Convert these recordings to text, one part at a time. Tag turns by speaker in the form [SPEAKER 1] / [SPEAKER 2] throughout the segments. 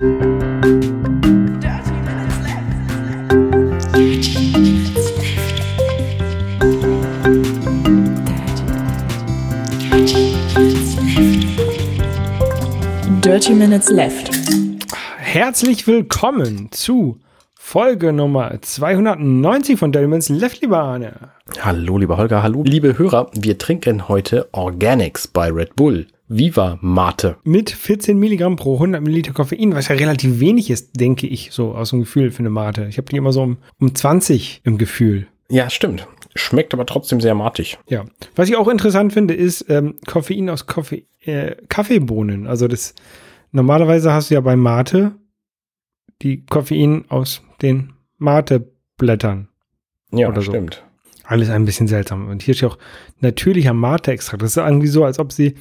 [SPEAKER 1] Dirty Minutes Left.
[SPEAKER 2] Herzlich willkommen zu Folge Nummer 290 von Dirty Minutes Left, lieber Arne.
[SPEAKER 3] Hallo, lieber Holger, hallo, liebe Hörer. Wir trinken heute Organics bei Red Bull. Viva Mate.
[SPEAKER 2] Mit 14 Milligramm pro 100 Milliliter Koffein, was ja relativ wenig ist, denke ich, so aus dem Gefühl für eine Mate. Ich habe die immer so um, um 20 im Gefühl.
[SPEAKER 3] Ja, stimmt. Schmeckt aber trotzdem sehr matig.
[SPEAKER 2] Ja. Was ich auch interessant finde, ist ähm, Koffein aus Koffee, äh, Kaffeebohnen. Also das normalerweise hast du ja bei Mate die Koffein aus den Mateblättern.
[SPEAKER 3] Ja,
[SPEAKER 2] Oder so.
[SPEAKER 3] stimmt.
[SPEAKER 2] Alles ein bisschen seltsam. Und hier steht auch natürlicher Mate-Extrakt. Das ist irgendwie so, als ob sie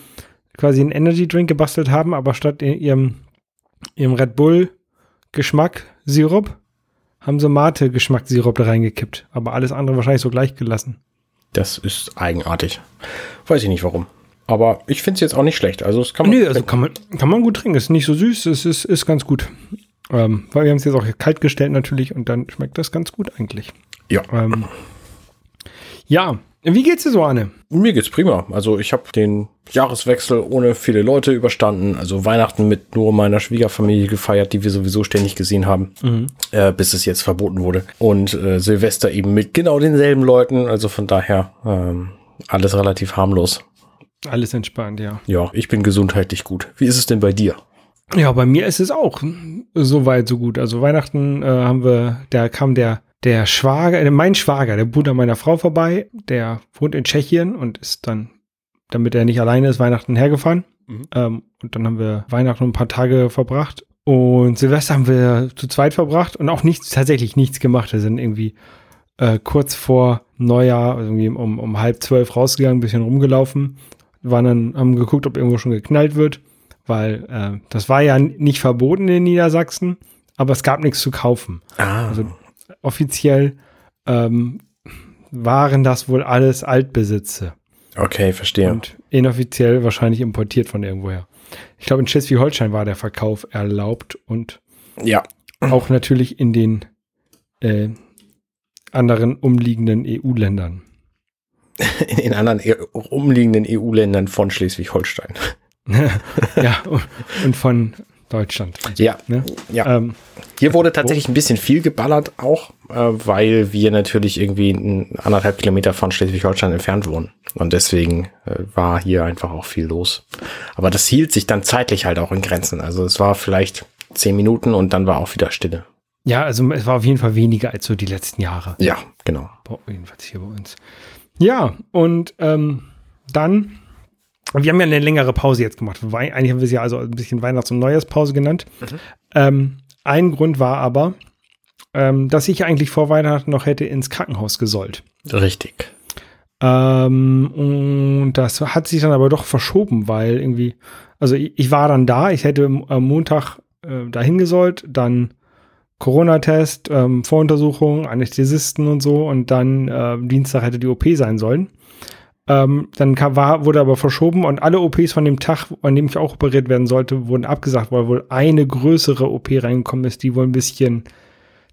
[SPEAKER 2] quasi einen Energy-Drink gebastelt haben, aber statt ihrem, ihrem Red Bull-Geschmack Sirup haben sie Mate-Geschmack-Sirup da reingekippt. Aber alles andere wahrscheinlich so gleich gelassen.
[SPEAKER 3] Das ist eigenartig. Weiß ich nicht warum. Aber ich finde es jetzt auch nicht schlecht. Also es kann man.
[SPEAKER 2] Nö, also kann man, kann man gut trinken. Ist nicht so süß, es ist, ist ganz gut. Ähm, weil wir haben es jetzt auch kalt gestellt natürlich und dann schmeckt das ganz gut eigentlich.
[SPEAKER 3] ja.
[SPEAKER 2] Ähm, ja, wie geht's dir so, Anne?
[SPEAKER 3] Mir geht's prima. Also ich habe den Jahreswechsel ohne viele Leute überstanden. Also Weihnachten mit nur meiner Schwiegerfamilie gefeiert, die wir sowieso ständig gesehen haben, äh, bis es jetzt verboten wurde. Und äh, Silvester eben mit genau denselben Leuten. Also von daher ähm, alles relativ harmlos.
[SPEAKER 2] Alles entspannt, ja.
[SPEAKER 3] Ja, ich bin gesundheitlich gut. Wie ist es denn bei dir?
[SPEAKER 2] Ja, bei mir ist es auch so weit, so gut. Also Weihnachten äh, haben wir, da kam der, der Schwager, äh, mein Schwager, der Bruder meiner Frau vorbei, der wohnt in Tschechien und ist dann, damit er nicht alleine ist, Weihnachten hergefahren.
[SPEAKER 3] Mhm.
[SPEAKER 2] Ähm, und dann haben wir Weihnachten ein paar Tage verbracht. Und Silvester haben wir zu zweit verbracht und auch nichts, tatsächlich nichts gemacht. Wir sind irgendwie äh, kurz vor Neujahr, also irgendwie um, um halb zwölf rausgegangen, ein bisschen rumgelaufen, waren dann, haben geguckt, ob irgendwo schon geknallt wird, weil äh, das war ja nicht verboten in Niedersachsen, aber es gab nichts zu kaufen.
[SPEAKER 3] Ah,
[SPEAKER 2] Also offiziell ähm, waren das wohl alles Altbesitze
[SPEAKER 3] okay, verstehe.
[SPEAKER 2] und inoffiziell wahrscheinlich importiert von irgendwoher. Ich glaube, in Schleswig-Holstein war der Verkauf erlaubt und
[SPEAKER 3] ja,
[SPEAKER 2] auch natürlich in den äh, anderen umliegenden E EU-Ländern.
[SPEAKER 3] in anderen EU umliegenden EU-Ländern von Schleswig-Holstein.
[SPEAKER 2] ja, und von Deutschland.
[SPEAKER 3] Ja,
[SPEAKER 2] Ne?
[SPEAKER 3] ja.
[SPEAKER 2] Ähm,
[SPEAKER 3] Hier wurde tatsächlich ein bisschen viel geballert auch, äh, weil wir natürlich irgendwie anderthalb Kilometer von Schleswig-Holstein entfernt wohnen. Und deswegen äh, war hier einfach auch viel los. Aber das hielt sich dann zeitlich halt auch in Grenzen. Also es war vielleicht zehn Minuten und dann war auch wieder Stille.
[SPEAKER 2] ja, also es war auf jeden Fall weniger als so die letzten Jahre.
[SPEAKER 3] Ja, genau.
[SPEAKER 2] Bo- Jedenfalls hier bei uns. Ja, und ähm, dann, wir haben ja eine längere Pause jetzt gemacht. Wei- Eigentlich haben wir es ja also ein bisschen Weihnachts- und Neujahrspause genannt. Ähm, ein Grund war aber, ähm, dass ich eigentlich vor Weihnachten noch hätte ins Krankenhaus gesollt.
[SPEAKER 3] Richtig.
[SPEAKER 2] Ähm, und das hat sich dann aber doch verschoben, weil irgendwie, also ich, ich war dann da, ich hätte am Montag äh, dahin gesollt, dann Corona-Test, ähm, Voruntersuchung, Anästhesisten und so und dann ähm, Dienstag hätte die OP sein sollen. Ähm, dann kam, war, wurde aber verschoben und alle OPs von dem Tag, an dem ich auch operiert werden sollte, wurden abgesagt, weil wohl eine größere OP reingekommen ist, die wohl ein bisschen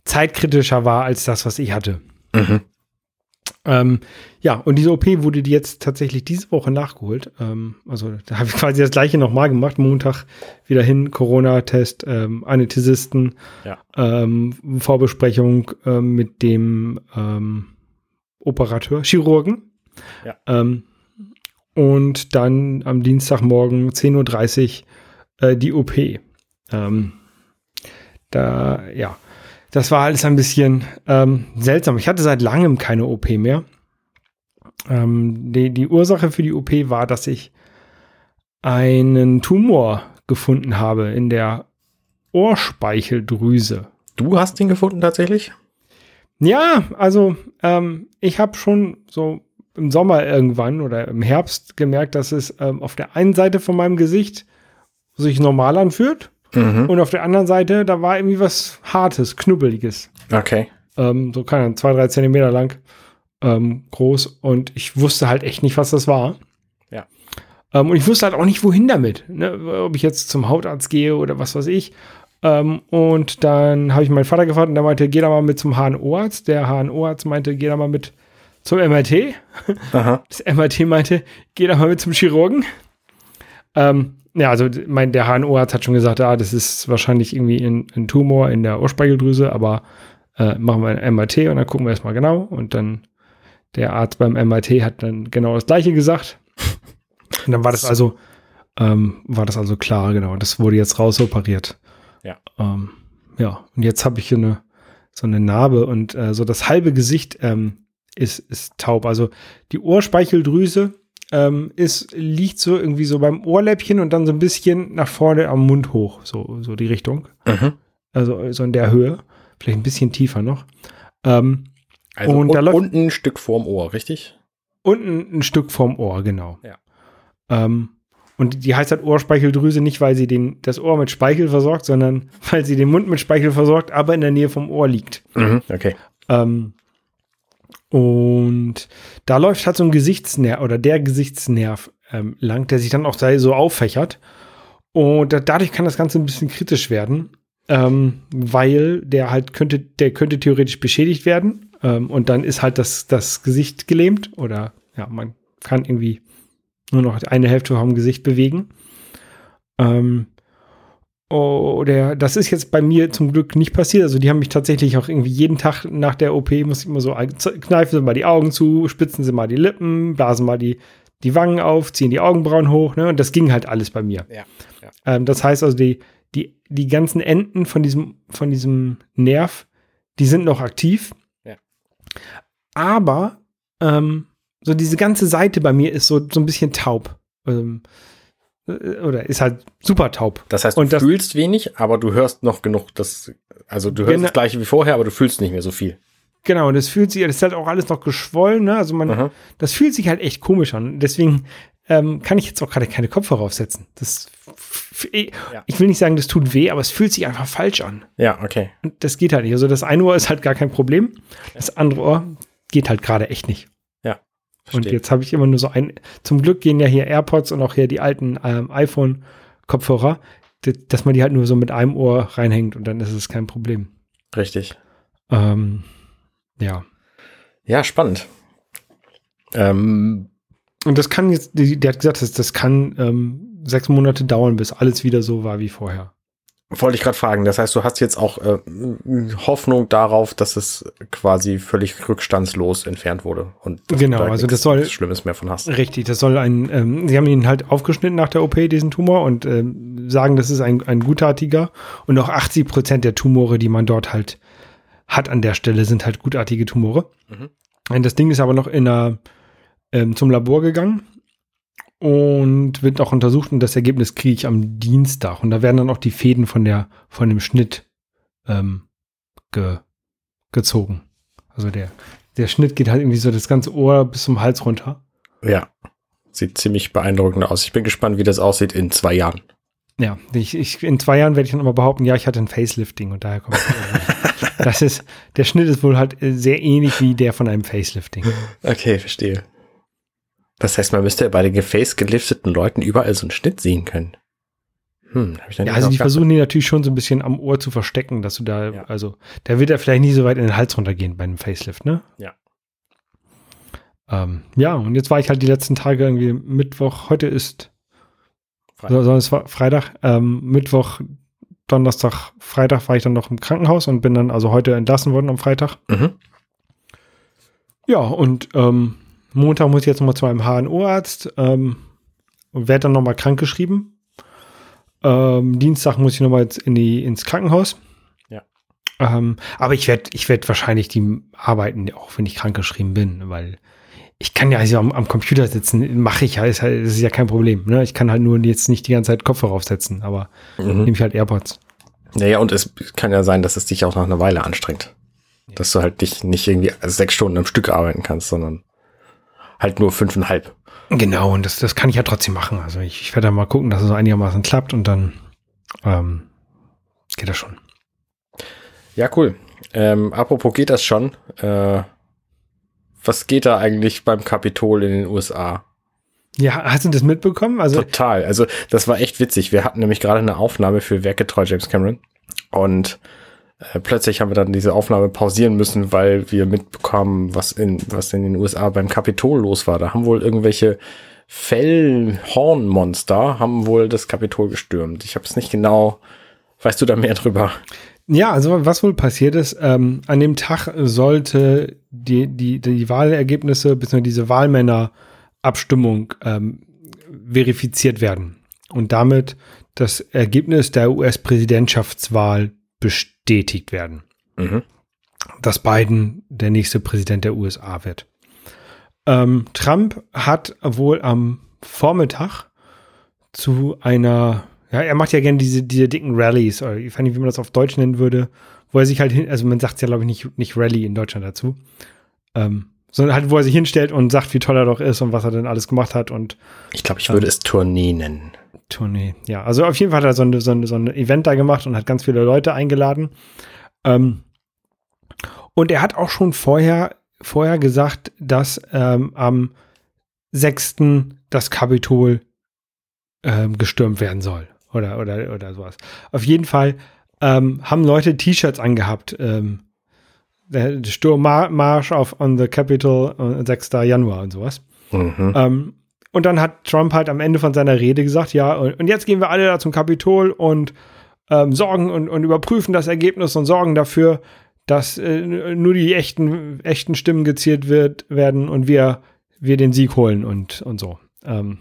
[SPEAKER 2] zeitkritischer war als das, was ich hatte.
[SPEAKER 3] Mhm.
[SPEAKER 2] Ähm, ja, und diese OP wurde die jetzt tatsächlich diese Woche nachgeholt. Ähm, also da habe ich quasi das gleiche nochmal gemacht. Montag wieder hin, Corona-Test, ähm, Anästhesisten,
[SPEAKER 3] Ja.
[SPEAKER 2] ähm, Vorbesprechung ähm, mit dem ähm, Operateur, Chirurgen.
[SPEAKER 3] Ja.
[SPEAKER 2] Ähm, und dann am Dienstagmorgen 10.30 Uhr äh, die OP. Ähm, da, ja, das war alles ein bisschen ähm, seltsam. Ich hatte seit langem keine OP mehr. Ähm, die, die Ursache für die OP war, dass ich einen Tumor gefunden habe in der Ohrspeicheldrüse.
[SPEAKER 3] Du hast ihn gefunden tatsächlich?
[SPEAKER 2] Ja, also ähm, ich habe schon so im Sommer irgendwann oder im Herbst gemerkt, dass es ähm, auf der einen Seite von meinem Gesicht sich normal anfühlt
[SPEAKER 3] Mhm.
[SPEAKER 2] und auf der anderen Seite, da war irgendwie was Hartes, Knubbeliges.
[SPEAKER 3] Okay.
[SPEAKER 2] Ähm, so keine Ahnung, zwei, drei Zentimeter lang ähm, groß und ich wusste halt echt nicht, was das war.
[SPEAKER 3] Ja.
[SPEAKER 2] Ähm, und ich wusste halt auch nicht, wohin damit. Ne? Ob ich jetzt zum Hautarzt gehe oder was weiß ich. Ähm, und dann habe ich meinen Vater gefragt und der meinte, geh da mal mit zum HNO-Arzt. Der HNO-Arzt meinte, geh da mal mit zum MRT. Aha. Das MRT meinte, geh da mal mit zum Chirurgen. Ähm, ja, also mein, der HNO-Arzt hat schon gesagt, ah, das ist wahrscheinlich irgendwie ein, ein Tumor in der Ohrspeicheldrüse, aber äh, machen wir ein MRT und dann gucken wir erstmal genau. Und dann der Arzt beim MRT hat dann genau das gleiche gesagt. Und dann war das also, ähm, war das also klar, genau. Das wurde jetzt rausoperiert.
[SPEAKER 3] Ja.
[SPEAKER 2] Ähm, ja, und jetzt habe ich hier eine, so eine Narbe und äh, so das halbe Gesicht ähm, ist, ist taub. Also die Ohrspeicheldrüse ähm, ist, liegt so irgendwie so beim Ohrläppchen und dann so ein bisschen nach vorne am Mund hoch, so, so die Richtung. Mhm. Also so in der Höhe, vielleicht ein bisschen tiefer noch. Ähm,
[SPEAKER 3] also und, läuft unten ein Stück vorm Ohr, richtig?
[SPEAKER 2] Unten ein Stück vorm Ohr, genau.
[SPEAKER 3] Ja.
[SPEAKER 2] Ähm, und die heißt halt Ohrspeicheldrüse nicht, weil sie den, das Ohr mit Speichel versorgt, sondern weil sie den Mund mit Speichel versorgt, aber in der Nähe vom Ohr liegt.
[SPEAKER 3] Mhm, okay.
[SPEAKER 2] Ähm, und da läuft halt so ein Gesichtsnerv oder der Gesichtsnerv ähm, lang, der sich dann auch so auffächert. Und da, dadurch kann das Ganze ein bisschen kritisch werden, ähm, weil der halt könnte, der könnte theoretisch beschädigt werden. Ähm, und dann ist halt das, das Gesicht gelähmt oder ja, man kann irgendwie nur noch eine Hälfte vom Gesicht bewegen. Ähm, oder das ist jetzt bei mir zum Glück nicht passiert. Also die haben mich tatsächlich auch irgendwie jeden Tag nach der OP muss ich immer so kneifen sie mal die Augen zu, spitzen sie mal die Lippen, blasen mal die, die Wangen auf, ziehen die Augenbrauen hoch, ne? Und das ging halt alles bei mir.
[SPEAKER 3] Ja, ja.
[SPEAKER 2] Ähm, das heißt also, die, die, die ganzen Enden von diesem, von diesem Nerv, die sind noch aktiv.
[SPEAKER 3] Ja.
[SPEAKER 2] Aber ähm, so diese ganze Seite bei mir ist so, so ein bisschen taub. Ähm, äh, oder ist halt super taub.
[SPEAKER 3] Das heißt, du und fühlst wenig, aber du hörst noch genug. Das, also du hörst genau, das gleiche wie vorher, aber du fühlst nicht mehr so viel.
[SPEAKER 2] Genau, und es fühlt sich, das ist halt auch alles noch geschwollen, ne? Also man, Aha. das fühlt sich halt echt komisch an. Deswegen ähm, kann ich jetzt auch gerade keine Kopfhörer aufsetzen. Das, ja. ich will nicht sagen, das tut weh, aber es fühlt sich einfach falsch an.
[SPEAKER 3] Ja, okay.
[SPEAKER 2] Und das geht halt nicht. Also das eine Ohr ist halt gar kein Problem. Das andere Ohr geht halt gerade echt nicht. Und jetzt habe ich immer nur so ein. Zum Glück gehen ja hier AirPods und auch hier die alten ähm, iPhone-Kopfhörer, dass man die halt nur so mit einem Ohr reinhängt und dann ist es kein Problem.
[SPEAKER 3] Richtig.
[SPEAKER 2] Ähm, ja.
[SPEAKER 3] Ja, spannend.
[SPEAKER 2] Ähm, und das kann jetzt, der hat gesagt, das, das kann ähm, sechs Monate dauern, bis alles wieder so war wie vorher.
[SPEAKER 3] Wollte ich gerade fragen. Das heißt, du hast jetzt auch äh, Hoffnung darauf, dass es quasi völlig rückstandslos entfernt wurde. Und
[SPEAKER 2] genau, da also das soll
[SPEAKER 3] Schlimmes mehr von hast.
[SPEAKER 2] Richtig, das soll ein. Ähm, sie haben ihn halt aufgeschnitten nach der OP diesen Tumor und ähm, sagen, das ist ein, ein gutartiger und auch 80 Prozent der Tumore, die man dort halt hat an der Stelle, sind halt gutartige Tumore. Mhm. Das Ding ist aber noch in einer ähm, zum Labor gegangen und wird auch untersucht und das Ergebnis kriege ich am Dienstag und da werden dann auch die Fäden von der von dem Schnitt ähm, ge, gezogen. Also der der Schnitt geht halt irgendwie so das ganze Ohr bis zum Hals runter.
[SPEAKER 3] Ja, sieht ziemlich beeindruckend aus. Ich bin gespannt, wie das aussieht in zwei Jahren.
[SPEAKER 2] Ja, ich, ich, in zwei Jahren werde ich dann immer behaupten, ja, ich hatte ein Facelifting und daher kommt das ist, der Schnitt ist wohl halt sehr ähnlich wie der von einem Facelifting.
[SPEAKER 3] Okay, verstehe. Das heißt, man müsste ja bei den Face gelifteten Leuten überall so einen Schnitt sehen können.
[SPEAKER 2] Hm, hab ich dann ja, also die versuchen die natürlich schon so ein bisschen am Ohr zu verstecken, dass du da, ja. also, der wird ja vielleicht nicht so weit in den Hals runtergehen bei einem Facelift, ne?
[SPEAKER 3] Ja.
[SPEAKER 2] Ähm, ja, und jetzt war ich halt die letzten Tage irgendwie Mittwoch, heute ist, Freitag, sondern es war Freitag, ähm, Mittwoch, Donnerstag, Freitag war ich dann noch im Krankenhaus und bin dann also heute entlassen worden am Freitag. Mhm. Ja, und ähm, Montag muss ich jetzt nochmal zu einem HNO-Arzt ähm, und werde dann nochmal krankgeschrieben. Ähm, Dienstag muss ich nochmal in die, ins Krankenhaus.
[SPEAKER 3] Ja.
[SPEAKER 2] Ähm, aber ich werde ich werd wahrscheinlich die arbeiten, auch wenn ich krankgeschrieben bin, weil ich kann ja also am, am Computer sitzen, mache ich ja, ist, halt, ist ja kein Problem. Ne? Ich kann halt nur jetzt nicht die ganze Zeit Kopfhörer aufsetzen, aber mhm. nehme ich halt AirPods.
[SPEAKER 3] Naja, und es kann ja sein, dass es dich auch nach einer Weile anstrengt. Ja. Dass du halt dich nicht irgendwie sechs Stunden am Stück arbeiten kannst, sondern halt nur fünfeinhalb.
[SPEAKER 2] Genau, und das, das kann ich ja trotzdem machen. Also ich, ich werde da mal gucken, dass es einigermaßen klappt und dann ähm, geht das schon.
[SPEAKER 3] Ja, cool. Ähm, apropos geht das schon. Äh, was geht da eigentlich beim Kapitol in den USA?
[SPEAKER 2] Ja, hast du das mitbekommen?
[SPEAKER 3] Also Total. Also das war echt witzig. Wir hatten nämlich gerade eine Aufnahme für Werkgetreu James Cameron. Und äh, plötzlich haben wir dann diese Aufnahme pausieren müssen, weil wir mitbekommen, was in, was in den USA beim Kapitol los war. Da haben wohl irgendwelche Fellhornmonster haben wohl das Kapitol gestürmt. Ich habe es nicht genau. Weißt du da mehr drüber?
[SPEAKER 2] Ja, also was wohl passiert ist, ähm, an dem Tag sollte die, die, die Wahlergebnisse bzw. diese Wahlmännerabstimmung ähm, verifiziert werden und damit das Ergebnis der US-Präsidentschaftswahl bestätigt werden. Mhm. Dass Biden der nächste Präsident der USA wird. Ähm, Trump hat wohl am Vormittag zu einer ja, er macht ja gerne diese, diese dicken Rallies, oder ich weiß nicht, wie man das auf Deutsch nennen würde, wo er sich halt hin, also man sagt ja, glaube ich, nicht, nicht Rally in Deutschland dazu, ähm, sondern halt, wo er sich hinstellt und sagt, wie toll er doch ist und was er denn alles gemacht hat und.
[SPEAKER 3] Ich glaube, ich würde ähm, es Tournee nennen.
[SPEAKER 2] Tournee, ja. Also auf jeden Fall hat er so, eine, so, eine, so ein Event da gemacht und hat ganz viele Leute eingeladen. Ähm, und er hat auch schon vorher, vorher gesagt, dass ähm, am 6. das Kapitol ähm, gestürmt werden soll oder, oder, oder sowas. Auf jeden Fall ähm, haben Leute T-Shirts angehabt. Ähm, der Sturmmarsch auf on the Capitol, äh, 6. Januar und sowas. Mhm. Und dann hat Trump halt am Ende von seiner Rede gesagt, ja, und, und jetzt gehen wir alle da zum Kapitol und ähm, sorgen und, und überprüfen das Ergebnis und sorgen dafür, dass äh, nur die echten, echten Stimmen gezielt wird, werden und wir, wir den Sieg holen und, und so. Ähm,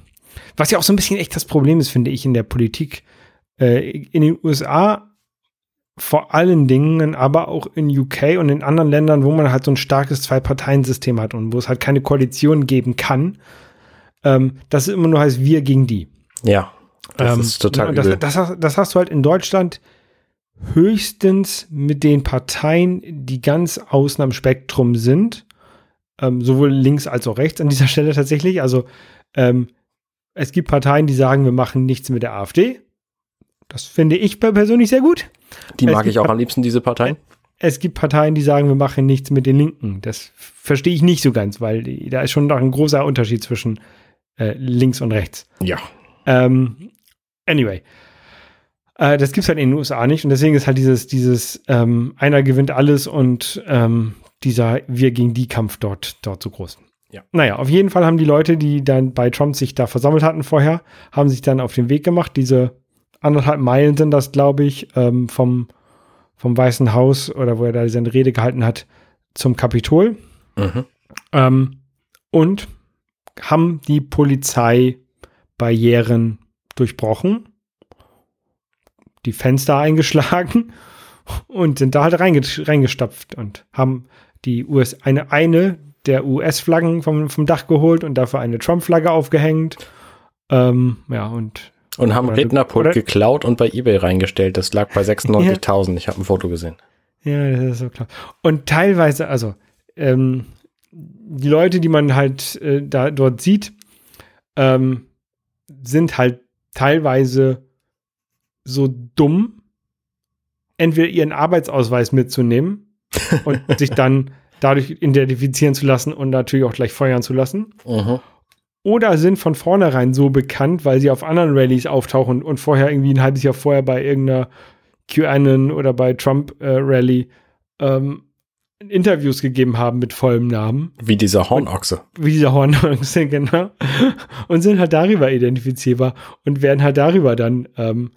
[SPEAKER 2] was ja auch so ein bisschen echt das Problem ist, finde ich, in der Politik. Äh, in den USA vor allen Dingen, aber auch in UK und in anderen Ländern, wo man halt so ein starkes Zwei-Parteien-System hat und wo es halt keine Koalition geben kann, ähm, dass es immer nur heißt, wir gegen die.
[SPEAKER 3] Ja, das ähm, ist total
[SPEAKER 2] das, das, das, das hast du halt in Deutschland höchstens mit den Parteien, die ganz außen am Spektrum sind, ähm, sowohl links als auch rechts an dieser Stelle tatsächlich. Also ähm, es gibt Parteien, die sagen, wir machen nichts mit der AfD. Das finde ich persönlich sehr gut.
[SPEAKER 3] Die mag ich auch am liebsten, diese Parteien.
[SPEAKER 2] Es gibt Parteien, die sagen, wir machen nichts mit den Linken. Das verstehe ich nicht so ganz, weil da ist schon noch ein großer Unterschied zwischen äh, links und rechts.
[SPEAKER 3] Ja.
[SPEAKER 2] Ähm, anyway. Äh, das gibt es halt in den USA nicht und deswegen ist halt dieses, dieses ähm, einer gewinnt alles und ähm, dieser Wir gegen die Kampf dort, dort so groß. Ja. Naja, auf jeden Fall haben die Leute, die dann bei Trump sich da versammelt hatten vorher, haben sich dann auf den Weg gemacht. Diese anderthalb Meilen sind das, glaube ich, ähm, vom, vom Weißen Haus oder wo er da seine Rede gehalten hat, zum Kapitol. Mhm. Ähm, und haben die Polizeibarrieren durchbrochen, die Fenster eingeschlagen und sind da halt reingestapft und haben die US eine, eine der US-Flaggen vom, vom Dach geholt und dafür eine Trump-Flagge aufgehängt. Ähm, ja, und.
[SPEAKER 3] Und haben Rednerpult geklaut und bei eBay reingestellt. Das lag bei 96.000. Ja. Ich habe ein Foto gesehen.
[SPEAKER 2] Ja, das ist so klar. Und teilweise, also, ähm, die Leute, die man halt äh, da dort sieht, ähm, sind halt teilweise so dumm, entweder ihren Arbeitsausweis mitzunehmen und sich dann dadurch identifizieren zu lassen und natürlich auch gleich feuern zu lassen. Mhm. Oder sind von vornherein so bekannt, weil sie auf anderen Rallyes auftauchen und vorher irgendwie ein halbes Jahr vorher bei irgendeiner QAnon oder bei Trump äh, Rally ähm, Interviews gegeben haben mit vollem Namen.
[SPEAKER 3] Wie dieser Hornochse.
[SPEAKER 2] Wie dieser Hornochse, genau. Und sind halt darüber identifizierbar und werden halt darüber dann ähm,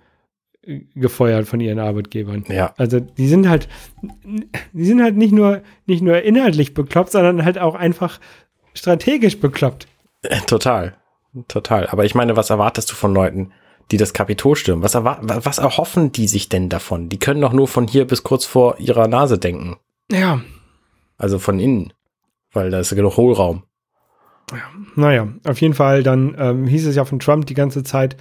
[SPEAKER 2] gefeuert von ihren Arbeitgebern.
[SPEAKER 3] Ja.
[SPEAKER 2] Also die sind halt, die sind halt nicht nur, nicht nur inhaltlich bekloppt, sondern halt auch einfach strategisch bekloppt.
[SPEAKER 3] Äh, total. Total. Aber ich meine, was erwartest du von Leuten, die das Kapitol stürmen? Was, was erhoffen die sich denn davon? Die können doch nur von hier bis kurz vor ihrer Nase denken.
[SPEAKER 2] Ja.
[SPEAKER 3] Also von innen. Weil da ist ja genug Hohlraum.
[SPEAKER 2] Ja. Naja, auf jeden Fall, dann ähm, hieß es ja von Trump die ganze Zeit,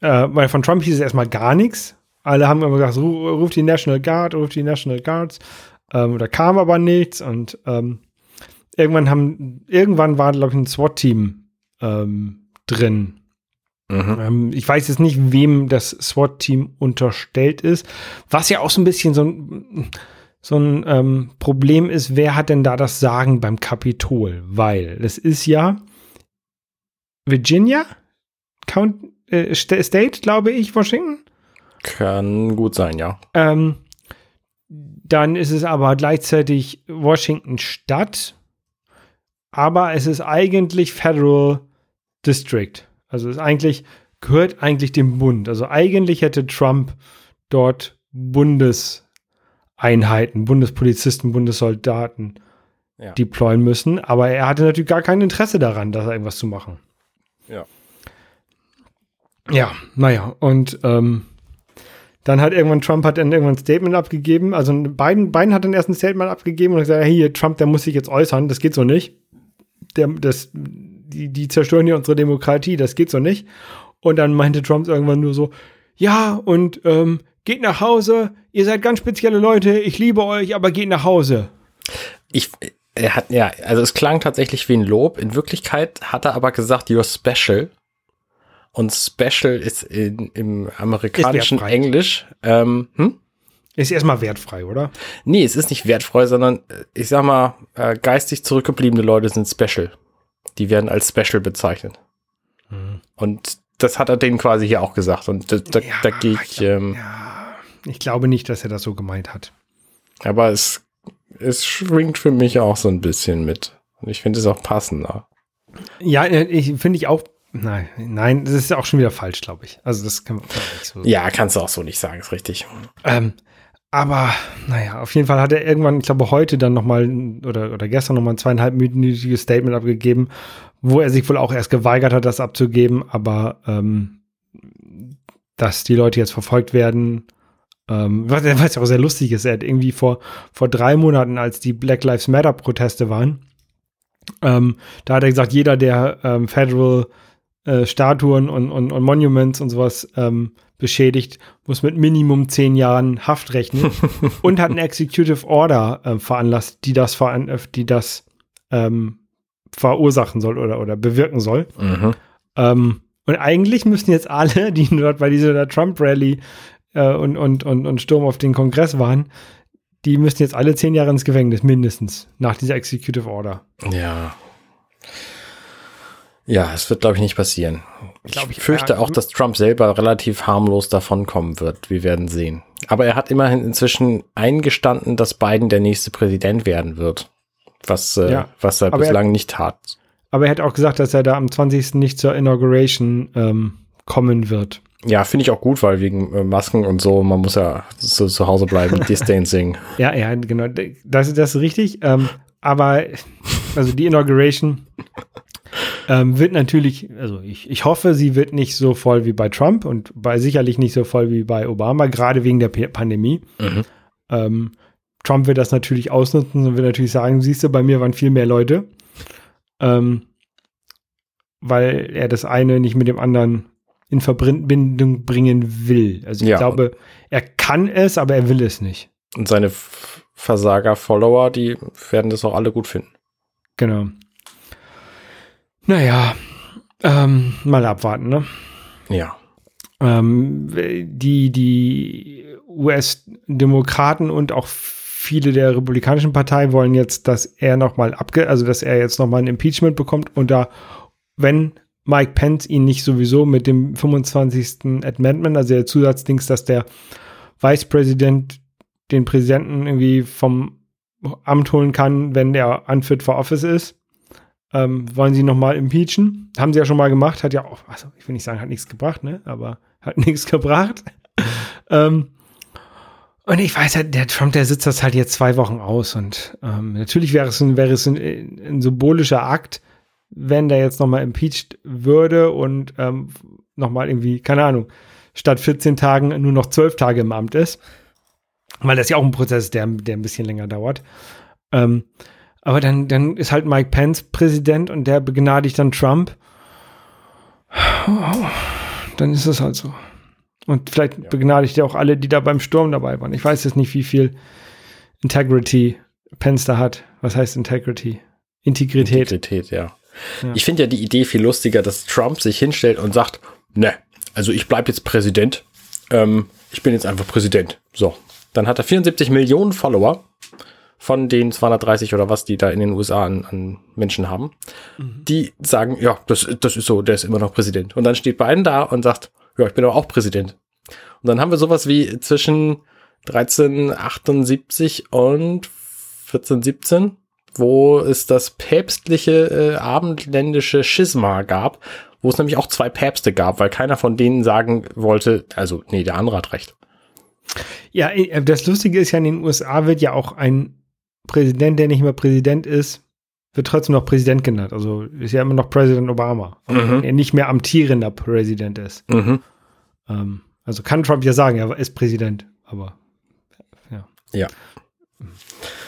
[SPEAKER 2] äh, weil von Trump hieß es erstmal gar nichts. Alle haben immer gesagt, ruft die National Guard, ruft die National Guards. Ähm, da kam aber nichts und ähm, irgendwann haben, irgendwann war, glaube ich, ein SWAT-Team ähm, drin. Mhm. Ähm, ich weiß jetzt nicht, wem das SWAT-Team unterstellt ist. Was ja auch so ein bisschen so ein, so ein ähm, Problem ist, wer hat denn da das Sagen beim Kapitol? Weil es ist ja Virginia, Count, äh, State, glaube ich, Washington.
[SPEAKER 3] Kann gut sein, ja.
[SPEAKER 2] Ähm, dann ist es aber gleichzeitig Washington Stadt, aber es ist eigentlich Federal District. Also es ist eigentlich, gehört eigentlich dem Bund. Also eigentlich hätte Trump dort Bundeseinheiten, Bundespolizisten, Bundessoldaten ja. deployen müssen, aber er hatte natürlich gar kein Interesse daran, da irgendwas zu machen.
[SPEAKER 3] Ja.
[SPEAKER 2] Ja, naja, und ähm, dann hat irgendwann Trump hat dann irgendwann ein Statement abgegeben. Also Biden, Biden hat dann erst ein Statement abgegeben und gesagt, hier, Trump, der muss sich jetzt äußern, das geht so nicht. Der, das, die, die zerstören hier unsere Demokratie, das geht so nicht. Und dann meinte Trump irgendwann nur so, ja, und ähm, geht nach Hause, ihr seid ganz spezielle Leute, ich liebe euch, aber geht nach Hause.
[SPEAKER 3] Ich, er hat, ja, also es klang tatsächlich wie ein Lob. In Wirklichkeit hat er aber gesagt, you're special. Und Special ist in, im amerikanischen Englisch. Ähm, hm?
[SPEAKER 2] Ist erstmal wertfrei, oder?
[SPEAKER 3] Nee, es ist nicht wertfrei, sondern äh, ich sag mal, äh, geistig zurückgebliebene Leute sind Special. Die werden als Special bezeichnet. Hm. Und das hat er denen quasi hier auch gesagt. Und da, da, ja, da gehe ich. Ähm,
[SPEAKER 2] ja, ich glaube nicht, dass er das so gemeint hat.
[SPEAKER 3] Aber es, es schwingt für mich auch so ein bisschen mit. Und ich finde es auch passender.
[SPEAKER 2] Ja, äh, ich finde ich auch Nein, nein, das ist auch schon wieder falsch, glaube ich. Also das kann man
[SPEAKER 3] nicht so. Ja, kannst du auch so nicht sagen, ist richtig.
[SPEAKER 2] Ähm, aber naja, auf jeden Fall hat er irgendwann, ich glaube heute dann nochmal oder, oder gestern nochmal ein zweieinhalbminütiges Statement abgegeben, wo er sich wohl auch erst geweigert hat, das abzugeben, aber ähm, dass die Leute jetzt verfolgt werden, ähm, was, was ja auch sehr lustig ist, er hat irgendwie vor, vor drei Monaten, als die Black Lives Matter Proteste waren, ähm, da hat er gesagt, jeder, der ähm, Federal äh, Statuen und, und, und, Monuments und sowas ähm, beschädigt, muss mit Minimum zehn Jahren Haft rechnen und hat eine Executive Order äh, veranlasst, die das, veran die das ähm, verursachen soll oder, oder bewirken soll. Mhm. Ähm, und eigentlich müssen jetzt alle, die dort bei dieser Trump-Rally äh, und, und, und, und Sturm auf den Kongress waren, die müssen jetzt alle zehn Jahre ins Gefängnis, mindestens, nach dieser Executive Order.
[SPEAKER 3] Ja. Ja, es wird, glaube ich, nicht passieren. Ich, ich fürchte auch, dass Trump selber relativ harmlos davonkommen wird. Wir werden sehen. Aber er hat immerhin inzwischen eingestanden, dass Biden der nächste Präsident werden wird. Was, äh, ja. was er bislang er, nicht tat.
[SPEAKER 2] Aber er hat auch gesagt, dass er da am 20. nicht zur Inauguration ähm, kommen wird.
[SPEAKER 3] Ja, finde ich auch gut, weil wegen äh, Masken und so, man muss ja so zu Hause bleiben, Distancing.
[SPEAKER 2] ja, ja, genau. Das, das ist richtig. Ähm, aber, also die Inauguration ähm, wird natürlich, also ich, ich hoffe, sie wird nicht so voll wie bei Trump und bei sicherlich nicht so voll wie bei Obama, gerade wegen der P Pandemie. Mhm. Ähm, Trump wird das natürlich ausnutzen und wird natürlich sagen, siehst du, bei mir waren viel mehr Leute. Ähm, weil er das eine nicht mit dem anderen in Verbindung bringen will. Also ich ja. glaube, er kann es, aber er will es nicht.
[SPEAKER 3] Und seine Versager-Follower, die werden das auch alle gut finden.
[SPEAKER 2] Genau. Naja, ähm, mal abwarten, ne?
[SPEAKER 3] Ja.
[SPEAKER 2] Ähm, die die US-Demokraten und auch viele der republikanischen Partei wollen jetzt, dass er noch mal abge, also dass er jetzt noch mal ein Impeachment bekommt und da, wenn Mike Pence ihn nicht sowieso mit dem 25. Amendment, also der Zusatzdings, dass der Vicepräsident den Präsidenten irgendwie vom Amt holen kann, wenn der unfit for office ist. Ähm, wollen sie nochmal impeachen? Haben sie ja schon mal gemacht, hat ja auch, also ich will nicht sagen, hat nichts gebracht, ne? Aber hat nichts gebracht. ähm, und ich weiß halt, der Trump, der sitzt das halt jetzt zwei Wochen aus und ähm, natürlich wäre es, ein, wäre es ein, ein symbolischer Akt, wenn der jetzt nochmal impeached würde und ähm, nochmal irgendwie, keine Ahnung, statt 14 Tagen nur noch 12 Tage im Amt ist. Weil das ja auch ein Prozess ist, der, der ein bisschen länger dauert. Ähm, aber dann, dann ist halt Mike Pence Präsident und der begnadigt dann Trump. Dann ist es halt so. Und vielleicht ja. begnadigt er auch alle, die da beim Sturm dabei waren. Ich weiß jetzt nicht, wie viel Integrity Pence da hat. Was heißt Integrity? Integrität.
[SPEAKER 3] Integrität, ja. Ja. Ich finde ja die Idee viel lustiger, dass Trump sich hinstellt und sagt, ne, also ich bleibe jetzt Präsident. Ähm, ich bin jetzt einfach Präsident. So. Dann hat er 74 Millionen Follower von den 230 oder was, die da in den USA an, an Menschen haben. Mhm. Die sagen, ja, das, das ist so, der ist immer noch Präsident. Und dann steht Biden da und sagt, ja, ich bin aber auch Präsident. Und dann haben wir sowas wie zwischen 1378 und 1417, wo es das päpstliche äh, abendländische Schisma gab, wo es nämlich auch zwei Päpste gab, weil keiner von denen sagen wollte, also nee, der andere hat recht.
[SPEAKER 2] Ja, äh, das Lustige ist ja, in den USA wird ja auch ein Präsident, der nicht mehr Präsident ist, wird trotzdem noch Präsident genannt. Also ist ja immer noch Präsident Obama. Mhm. Er nicht mehr amtierender Präsident ist. Mhm. Ähm, also kann Trump ja sagen, er ist Präsident, aber ja.
[SPEAKER 3] Ja.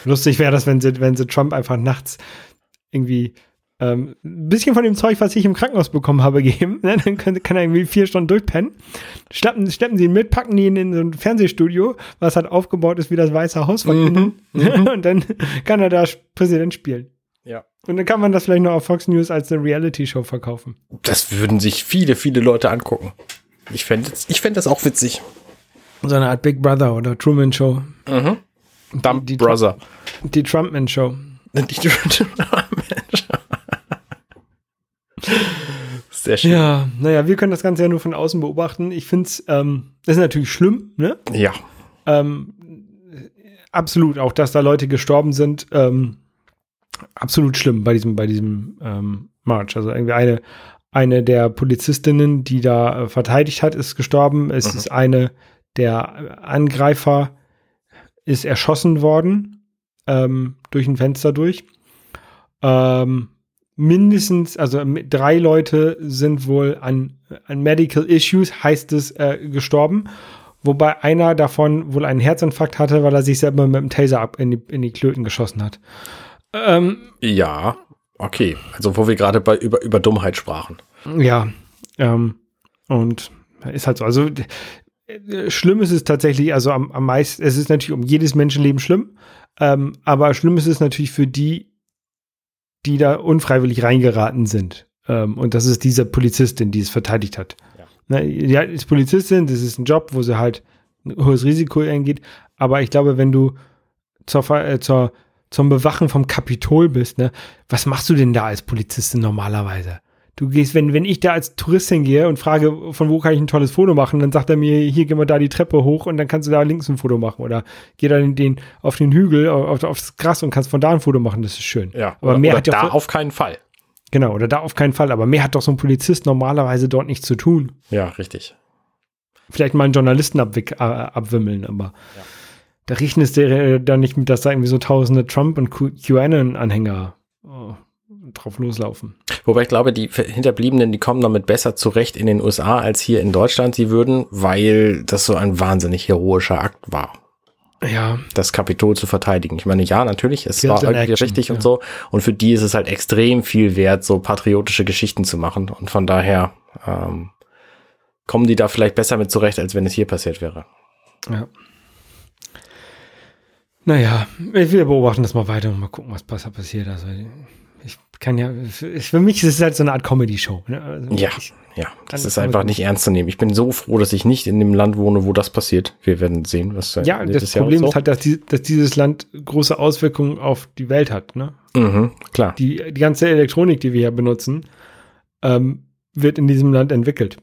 [SPEAKER 2] Lustig wäre das, wenn sie, wenn sie Trump einfach nachts irgendwie ähm, ein bisschen von dem Zeug, was ich im Krankenhaus bekommen habe, geben. Ne? Dann kann, kann, er irgendwie vier Stunden durchpennen. Schleppen, schleppen sie ihn mit, packen ihn in so ein Fernsehstudio, was halt aufgebaut ist wie das Weiße Haus von innen. Mhm. Und dann kann er da Präsident spielen. Und dann kann man das vielleicht noch auf Fox News als eine Reality-Show verkaufen.
[SPEAKER 3] Das würden sich viele, viele Leute angucken. Ich fände ich fänd das auch witzig.
[SPEAKER 2] So eine Art Big Brother oder Truman Show.
[SPEAKER 3] Mhm. Dump die, die Brother.
[SPEAKER 2] Die Trumpman Show. Die Trumpman Show. Sehr schön. Ja, naja, wir können das Ganze ja nur von außen beobachten. Ich finde es, ähm, das ist natürlich schlimm, ne?
[SPEAKER 3] Ja.
[SPEAKER 2] Ähm, absolut, auch dass da Leute gestorben sind, ähm, absolut schlimm bei diesem, bei diesem ähm, March. Also irgendwie eine, eine der Polizistinnen, die da äh, verteidigt hat, ist gestorben. Es mhm. ist eine der Angreifer ist erschossen worden ähm, durch ein Fenster durch. Ähm, mindestens, also drei Leute sind wohl an, an Medical Issues, heißt es, äh, gestorben. Wobei einer davon wohl einen Herzinfarkt hatte, weil er sich selber mit dem Taser ab in die, in die Klöten geschossen hat.
[SPEAKER 3] Ähm, ja, okay. Also wo wir gerade bei über, über Dummheit sprachen.
[SPEAKER 2] Ja. Ähm, und ist halt so. Also äh, schlimm ist es tatsächlich, also am, am meisten, es ist natürlich um jedes Menschenleben schlimm, ähm, aber schlimm ist es natürlich für die, die da unfreiwillig reingeraten sind. Ähm, und das ist diese Polizistin, die es verteidigt hat. Ja. Na, die ist Polizistin, das ist ein Job, wo sie halt ein hohes Risiko eingeht. Aber ich glaube, wenn du zur, äh, zur, zum Bewachen vom Kapitol bist, ne, was machst du denn da als Polizistin normalerweise? Du gehst, wenn, wenn ich da als Tourist hingehe und frage, von wo kann ich ein tolles Foto machen, dann sagt er mir, hier gehen wir da die Treppe hoch und dann kannst du da links ein Foto machen. Oder geh da den, den, auf den Hügel, auf, aufs Gras und kannst von da ein Foto machen, das ist schön.
[SPEAKER 3] Ja, aber oder, mehr oder hat da auf keinen Fall.
[SPEAKER 2] Genau, oder da auf keinen Fall. Aber mehr hat doch so ein Polizist normalerweise dort nichts zu tun.
[SPEAKER 3] Ja, richtig.
[SPEAKER 2] Vielleicht mal einen Journalisten äh, abwimmeln, aber ja. Da riechen es dir dann nicht mit, dass da irgendwie so tausende Trump- und QAnon-Anhänger oh, drauf loslaufen.
[SPEAKER 3] Wobei ich glaube, die Hinterbliebenen, die kommen damit besser zurecht in den USA als hier in Deutschland sie würden, weil das so ein wahnsinnig heroischer Akt war.
[SPEAKER 2] Ja.
[SPEAKER 3] Das Kapitol zu verteidigen. Ich meine, ja, natürlich, es war irgendwie Action, richtig ja. und so. Und für die ist es halt extrem viel wert, so patriotische Geschichten zu machen. Und von daher ähm, kommen die da vielleicht besser mit zurecht, als wenn es hier passiert wäre.
[SPEAKER 2] Ja. Naja, wir beobachten das mal weiter und mal gucken, was passiert. Also ich kann ja, für mich ist es halt so eine Art Comedy-Show. Ne?
[SPEAKER 3] Also ja, ja, das ist einfach nicht ernst zu nehmen. Ich bin so froh, dass ich nicht in dem Land wohne, wo das passiert. Wir werden sehen, was
[SPEAKER 2] Ja, das Problem so. ist halt, dass, die, dass, dieses Land große Auswirkungen auf die Welt hat. Ne?
[SPEAKER 3] Mhm, klar.
[SPEAKER 2] Die, die ganze Elektronik, die wir hier benutzen, ähm, wird in diesem Land entwickelt.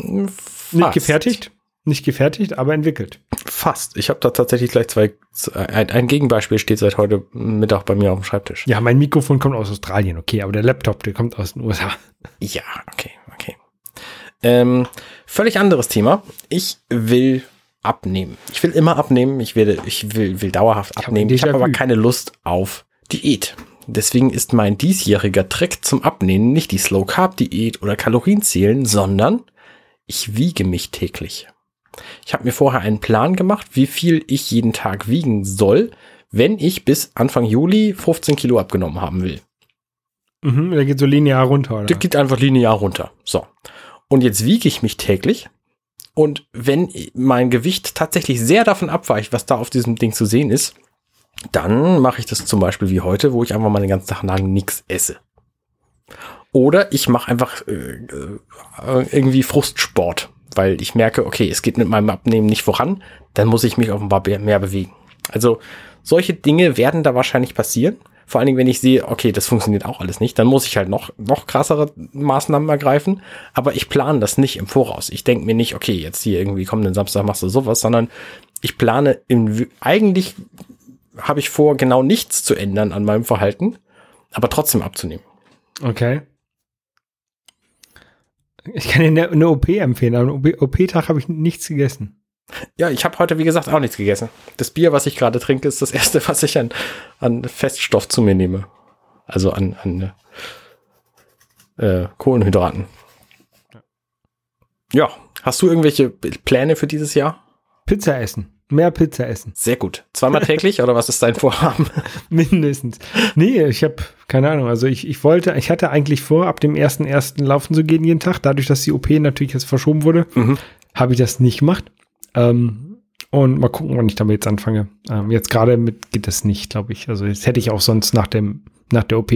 [SPEAKER 2] Fast. Nicht gefertigt, nicht gefertigt, aber entwickelt.
[SPEAKER 3] Fast. Ich habe da tatsächlich gleich zwei. Ein, ein, Gegenbeispiel steht seit heute Mittag bei mir auf dem Schreibtisch.
[SPEAKER 2] Ja, mein Mikrofon kommt aus Australien, okay, aber der Laptop, der kommt aus den USA.
[SPEAKER 3] Ja, okay, okay. Ähm, völlig anderes Thema. Ich will abnehmen. Ich will immer abnehmen. Ich werde, ich will, will dauerhaft abnehmen. Ich habe hab aber keine Lust auf Diät. Deswegen ist mein diesjähriger Trick zum Abnehmen nicht die Slow Carb Diät oder Kalorienzählen, sondern ich wiege mich täglich. Ich habe mir vorher einen Plan gemacht, wie viel ich jeden Tag wiegen soll, wenn ich bis Anfang Juli 15 Kilo abgenommen haben will.
[SPEAKER 2] Mhm, der geht so linear runter, oder?
[SPEAKER 3] Der geht einfach linear runter. So. Und jetzt wiege ich mich täglich. Und wenn mein Gewicht tatsächlich sehr davon abweicht, was da auf diesem Ding zu sehen ist, dann mache ich das zum Beispiel wie heute, wo ich einfach mal den ganzen Tag lang nichts esse. Oder ich mache einfach äh, äh, irgendwie Frustsport weil ich merke, okay, es geht mit meinem Abnehmen nicht voran, dann muss ich mich offenbar mehr bewegen. Also solche Dinge werden da wahrscheinlich passieren. Vor allen Dingen, wenn ich sehe, okay, das funktioniert auch alles nicht, dann muss ich halt noch, noch krassere Maßnahmen ergreifen. Aber ich plane das nicht im Voraus. Ich denke mir nicht, okay, jetzt hier irgendwie kommenden Samstag machst du sowas, sondern ich plane in, eigentlich habe ich vor, genau nichts zu ändern an meinem Verhalten, aber trotzdem abzunehmen.
[SPEAKER 2] Okay. Ich kann dir eine, OP empfehlen. Am OP-Tag habe ich nichts gegessen.
[SPEAKER 3] Ja, ich habe heute, wie gesagt, auch nichts gegessen. Das Bier, was ich gerade trinke, ist das erste, was ich an, an Feststoff zu mir nehme. Also an, an äh, Kohlenhydraten. Ja, hast du irgendwelche Pläne für dieses Jahr?
[SPEAKER 2] Pizza essen. Mehr Pizza essen.
[SPEAKER 3] Sehr gut. Zweimal täglich oder was ist dein Vorhaben?
[SPEAKER 2] Mindestens. Nee, ich habe keine Ahnung. Also ich, ich wollte, ich hatte eigentlich vor, ab dem ersten ersten laufen zu gehen jeden Tag. Dadurch, dass die OP natürlich jetzt verschoben wurde, mhm. habe ich das nicht gemacht. Ähm, und mal gucken, wann ich damit jetzt anfange. Ähm, jetzt gerade mit geht das nicht, glaube ich. Also das hätte ich auch sonst nach dem nach der OP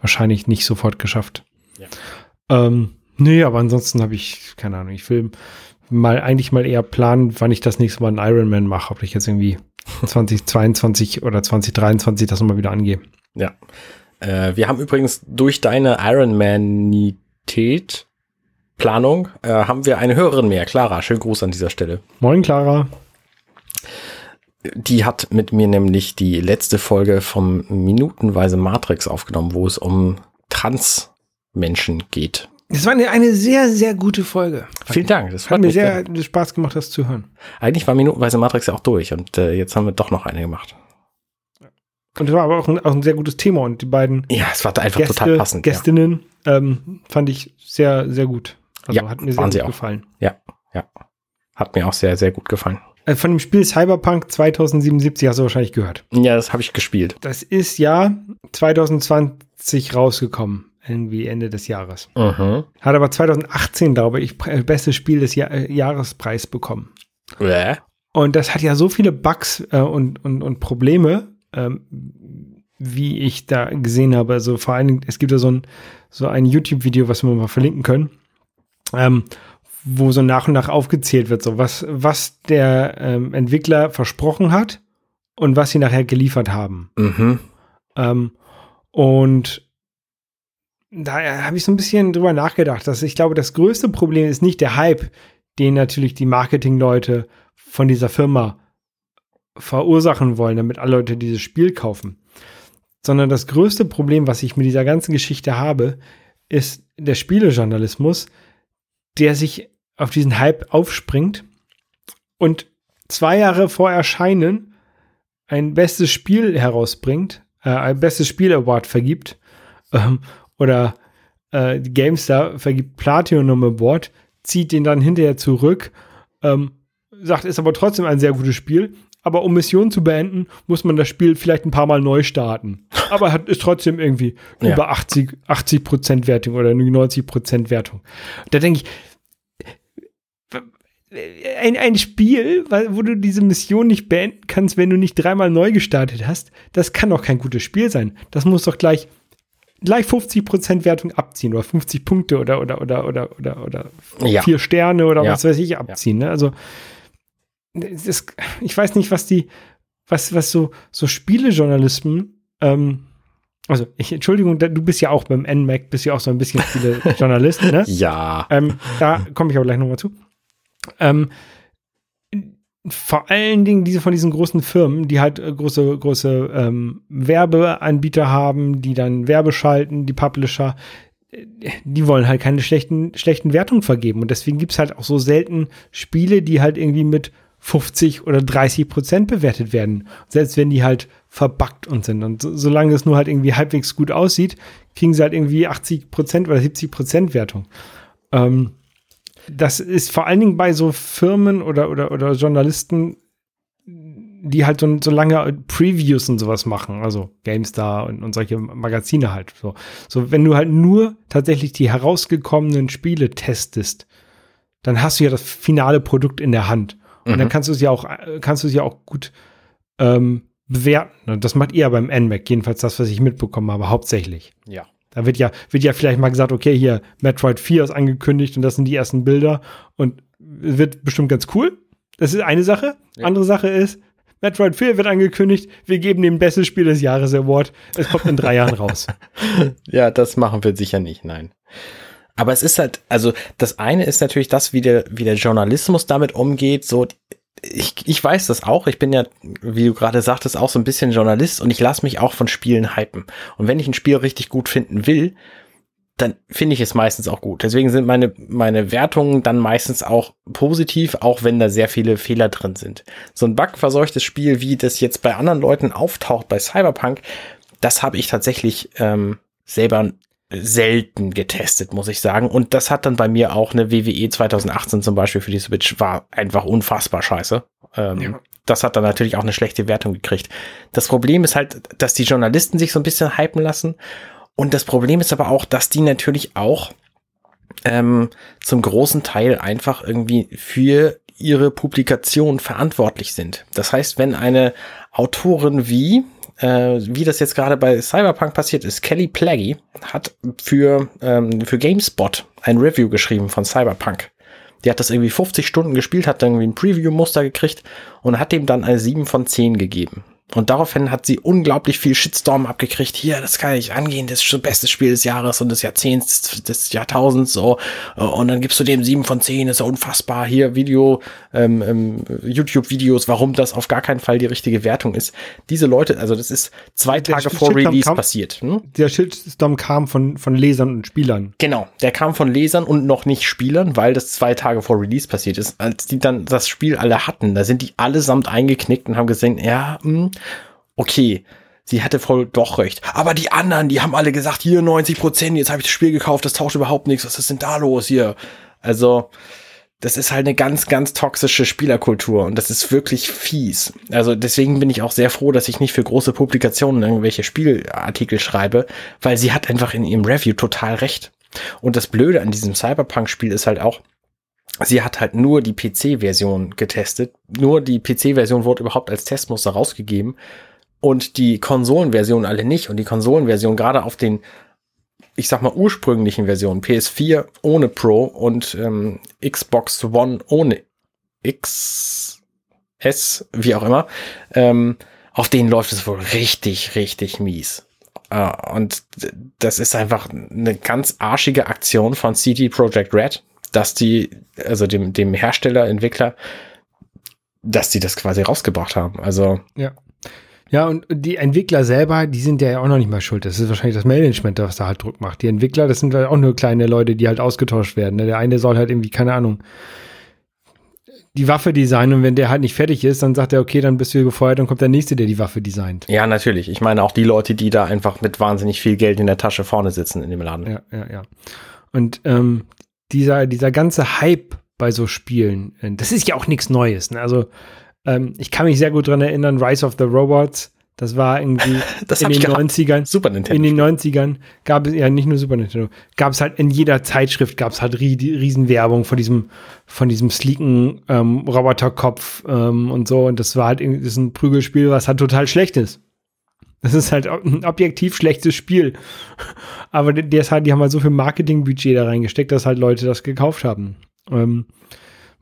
[SPEAKER 2] wahrscheinlich nicht sofort geschafft. Ja. Ähm, nee, aber ansonsten habe ich keine Ahnung. Ich will mal eigentlich mal eher planen, wann ich das nächste Mal einen Ironman mache, ob ich jetzt irgendwie 2022 oder 2023 das nochmal wieder angehe.
[SPEAKER 3] Ja. Äh, wir haben übrigens durch deine Ironmanität Planung äh, haben wir eine Hörerin mehr. Clara, schönen Gruß an dieser Stelle.
[SPEAKER 2] Moin, Clara.
[SPEAKER 3] Die hat mit mir nämlich die letzte Folge vom Minutenweise Matrix aufgenommen, wo es um Transmenschen geht.
[SPEAKER 2] Es war eine, eine sehr, sehr gute Folge.
[SPEAKER 3] Vielen Dank.
[SPEAKER 2] Das hat mir sehr sehr Spaß gemacht, das zu hören.
[SPEAKER 3] Eigentlich war minutenweise Matrix ja auch durch und äh, jetzt haben wir doch noch eine gemacht.
[SPEAKER 2] Und es war aber auch ein, auch ein, sehr gutes Thema und die beiden
[SPEAKER 3] ja, es war einfach Gäste, total passend.
[SPEAKER 2] Gästinnen ja. ähm, fand ich sehr, sehr gut. Also ja, hat mir sehr gut gefallen.
[SPEAKER 3] Ja, ja. Hat mir auch sehr, sehr gut gefallen.
[SPEAKER 2] Äh, von dem Spiel Cyberpunk 2077 hast du wahrscheinlich gehört.
[SPEAKER 3] Ja, das habe ich gespielt.
[SPEAKER 2] Das ist ja 2020 rausgekommen irgendwie Ende des Jahres. Mhm. Hat aber 2018, glaube ich, bestes Spiel des Jahr äh, Jahrespreis bekommen.
[SPEAKER 3] Äh?
[SPEAKER 2] Und das hat ja so viele Bugs äh, und, und, und Probleme, ähm, wie ich da gesehen habe. Also vor allen Dingen, es gibt ja so ein, so ein YouTube-Video, was wir mal verlinken können, ähm, wo so nach und nach aufgezählt wird, so was, was der ähm, Entwickler versprochen hat und was sie nachher geliefert haben. Mhm. Ähm, und da habe ich so ein bisschen drüber nachgedacht, dass ich glaube, das größte Problem ist nicht der Hype, den natürlich die Marketingleute von dieser Firma verursachen wollen, damit alle Leute dieses Spiel kaufen. Sondern das größte Problem, was ich mit dieser ganzen Geschichte habe, ist der Spielejournalismus, der sich auf diesen Hype aufspringt und zwei Jahre vor Erscheinen ein bestes Spiel herausbringt, äh, ein bestes Spiel Award vergibt ähm, oder äh, GameStar vergibt Platinum Award, zieht den dann hinterher zurück, ähm, sagt, ist aber trotzdem ein sehr gutes Spiel. Aber um Missionen zu beenden, muss man das Spiel vielleicht ein paar Mal neu starten. Aber hat, ist trotzdem irgendwie ja. über 80, 80 Prozent Wertung oder 90 Prozent Wertung. Da denke ich, ein, ein Spiel, wo du diese Mission nicht beenden kannst, wenn du nicht dreimal neu gestartet hast, das kann doch kein gutes Spiel sein. Das muss doch gleich gleich 50% Wertung abziehen oder 50 Punkte oder oder oder oder oder, oder ja. vier Sterne oder ja. was weiß ich abziehen. Ne? Also das, ich weiß nicht, was die, was, was so, so Spielejournalisten, ähm, also ich, Entschuldigung, du bist ja auch beim NMAC, bist ja auch so ein bisschen Spielejournalist, ne?
[SPEAKER 3] Ja.
[SPEAKER 2] Ähm, da komme ich aber gleich nochmal zu. Ähm, vor allen Dingen diese von diesen großen Firmen, die halt äh, große, große ähm, Werbeanbieter haben, die dann Werbe schalten, die Publisher, äh, die wollen halt keine schlechten, schlechten Wertungen vergeben. Und deswegen gibt es halt auch so selten Spiele, die halt irgendwie mit 50 oder 30 Prozent bewertet werden. Selbst wenn die halt verbuggt und sind. Und so, solange es nur halt irgendwie halbwegs gut aussieht, kriegen sie halt irgendwie 80 Prozent oder 70 Prozent Wertung. Ähm, das ist vor allen Dingen bei so Firmen oder, oder, oder Journalisten, die halt so, so lange Previews und sowas machen, also GameStar und, und solche Magazine halt. So. so, wenn du halt nur tatsächlich die herausgekommenen Spiele testest, dann hast du ja das finale Produkt in der Hand. Und mhm. dann kannst du es ja auch, kannst du es ja auch gut ähm, bewerten. Und das macht ihr beim NMAC, jedenfalls das, was ich mitbekommen habe, hauptsächlich.
[SPEAKER 3] Ja.
[SPEAKER 2] Da wird ja, wird ja vielleicht mal gesagt, okay, hier, Metroid 4 ist angekündigt und das sind die ersten Bilder und wird bestimmt ganz cool. Das ist eine Sache. Ja. Andere Sache ist, Metroid 4 wird angekündigt, wir geben dem Bestes Spiel des Jahres Award. Es kommt in drei Jahren raus.
[SPEAKER 3] ja, das machen wir sicher nicht, nein. Aber es ist halt, also das eine ist natürlich das, wie der, wie der Journalismus damit umgeht. So, ich, ich weiß das auch. Ich bin ja, wie du gerade sagtest, auch so ein bisschen Journalist und ich lasse mich auch von Spielen hypen. Und wenn ich ein Spiel richtig gut finden will, dann finde ich es meistens auch gut. Deswegen sind meine, meine Wertungen dann meistens auch positiv, auch wenn da sehr viele Fehler drin sind. So ein bugverseuchtes Spiel, wie das jetzt bei anderen Leuten auftaucht bei Cyberpunk, das habe ich tatsächlich ähm, selber selten getestet, muss ich sagen. Und das hat dann bei mir auch eine WWE 2018 zum Beispiel für die Switch war einfach unfassbar scheiße. Ähm, ja. Das hat dann natürlich auch eine schlechte Wertung gekriegt. Das Problem ist halt, dass die Journalisten sich so ein bisschen hypen lassen und das Problem ist aber auch, dass die natürlich auch ähm, zum großen Teil einfach irgendwie für ihre Publikation verantwortlich sind. Das heißt, wenn eine Autorin wie, äh, wie das jetzt gerade bei Cyberpunk passiert ist, Kelly Plaggy hat für, ähm, für GameSpot ein Review geschrieben von Cyberpunk. Die hat das irgendwie 50 Stunden gespielt, hat dann irgendwie ein Preview-Muster gekriegt und hat dem dann eine 7 von 10 gegeben. Und daraufhin hat sie unglaublich viel Shitstorm abgekriegt. Hier, das kann ich angehen, das ist das beste Spiel des Jahres und des Jahrzehnts, des Jahrtausends, so. Und dann gibst du dem sieben von zehn, ist ja unfassbar. Hier Video, ähm, ähm, YouTube-Videos, warum das auf gar keinen Fall die richtige Wertung ist. Diese Leute, also das ist zwei der Tage vor Release kam, passiert. Hm?
[SPEAKER 2] Der Shitstorm kam von, von Lesern und Spielern.
[SPEAKER 3] Genau, der kam von Lesern und noch nicht Spielern, weil das zwei Tage vor Release passiert ist. Als die dann das Spiel alle hatten, da sind die allesamt eingeknickt und haben gesehen, ja, mh, hm, okay, sie hatte voll doch recht. Aber die anderen, die haben alle gesagt, hier 90 Prozent, jetzt habe ich das Spiel gekauft, das tauscht überhaupt nichts, was ist denn da los hier? Also, das ist halt eine ganz, ganz toxische Spielerkultur und das ist wirklich fies. Also deswegen bin ich auch sehr froh, dass ich nicht für große Publikationen irgendwelche Spielartikel schreibe, weil sie hat einfach in ihrem Review total recht. Und das Blöde an diesem Cyberpunk-Spiel ist halt auch, sie hat halt nur die PC-Version getestet. Nur die PC-Version wurde überhaupt als Testmuster rausgegeben und die Konsolenversion alle nicht. Und die Konsolenversion gerade auf den, ich sag mal, ursprünglichen Versionen, PS4 ohne Pro und ähm, Xbox One ohne XS, wie auch immer, ähm, auf denen läuft es wohl richtig, richtig mies. Uh, und das ist einfach eine ganz arschige Aktion von CD Projekt Red, dass die, also dem, dem Hersteller, Entwickler, dass die das quasi rausgebracht haben. Also
[SPEAKER 2] ja. Ja, und die Entwickler selber, die sind ja auch noch nicht mal schuld. Das ist wahrscheinlich das Management, was da halt Druck macht. Die Entwickler, das sind halt auch nur kleine Leute, die halt ausgetauscht werden. Ne? Der eine soll halt irgendwie, keine Ahnung, die Waffe designen und wenn der halt nicht fertig ist, dann sagt er, okay, dann bist du gefeuert, dann kommt der nächste, der die Waffe designt.
[SPEAKER 3] Ja, natürlich. Ich meine auch die Leute, die da einfach mit wahnsinnig viel Geld in der Tasche vorne sitzen in dem Laden.
[SPEAKER 2] Ja, ja, ja. Und ähm, dieser, dieser ganze Hype bei so Spielen, äh, das ist ja auch nichts Neues. Ne? Also ähm, ich kann mich sehr gut dran erinnern, Rise of the Robots. Das war irgendwie
[SPEAKER 3] das
[SPEAKER 2] in den 90ern.
[SPEAKER 3] Super Nintendo.
[SPEAKER 2] In den 90ern gab es, ja nicht nur Super Nintendo, gab es halt in jeder Zeitschrift gab es halt Riesenwerbung von diesem, von diesem sleeken ähm, Roboterkopf ähm, und so. Und das war halt irgendwie, das ist ein Prügelspiel, was halt total schlecht ist. Das ist halt ein objektiv schlechtes Spiel. Aber das halt, die haben halt so viel Marketingbudget da reingesteckt, dass halt Leute das gekauft haben. Ähm,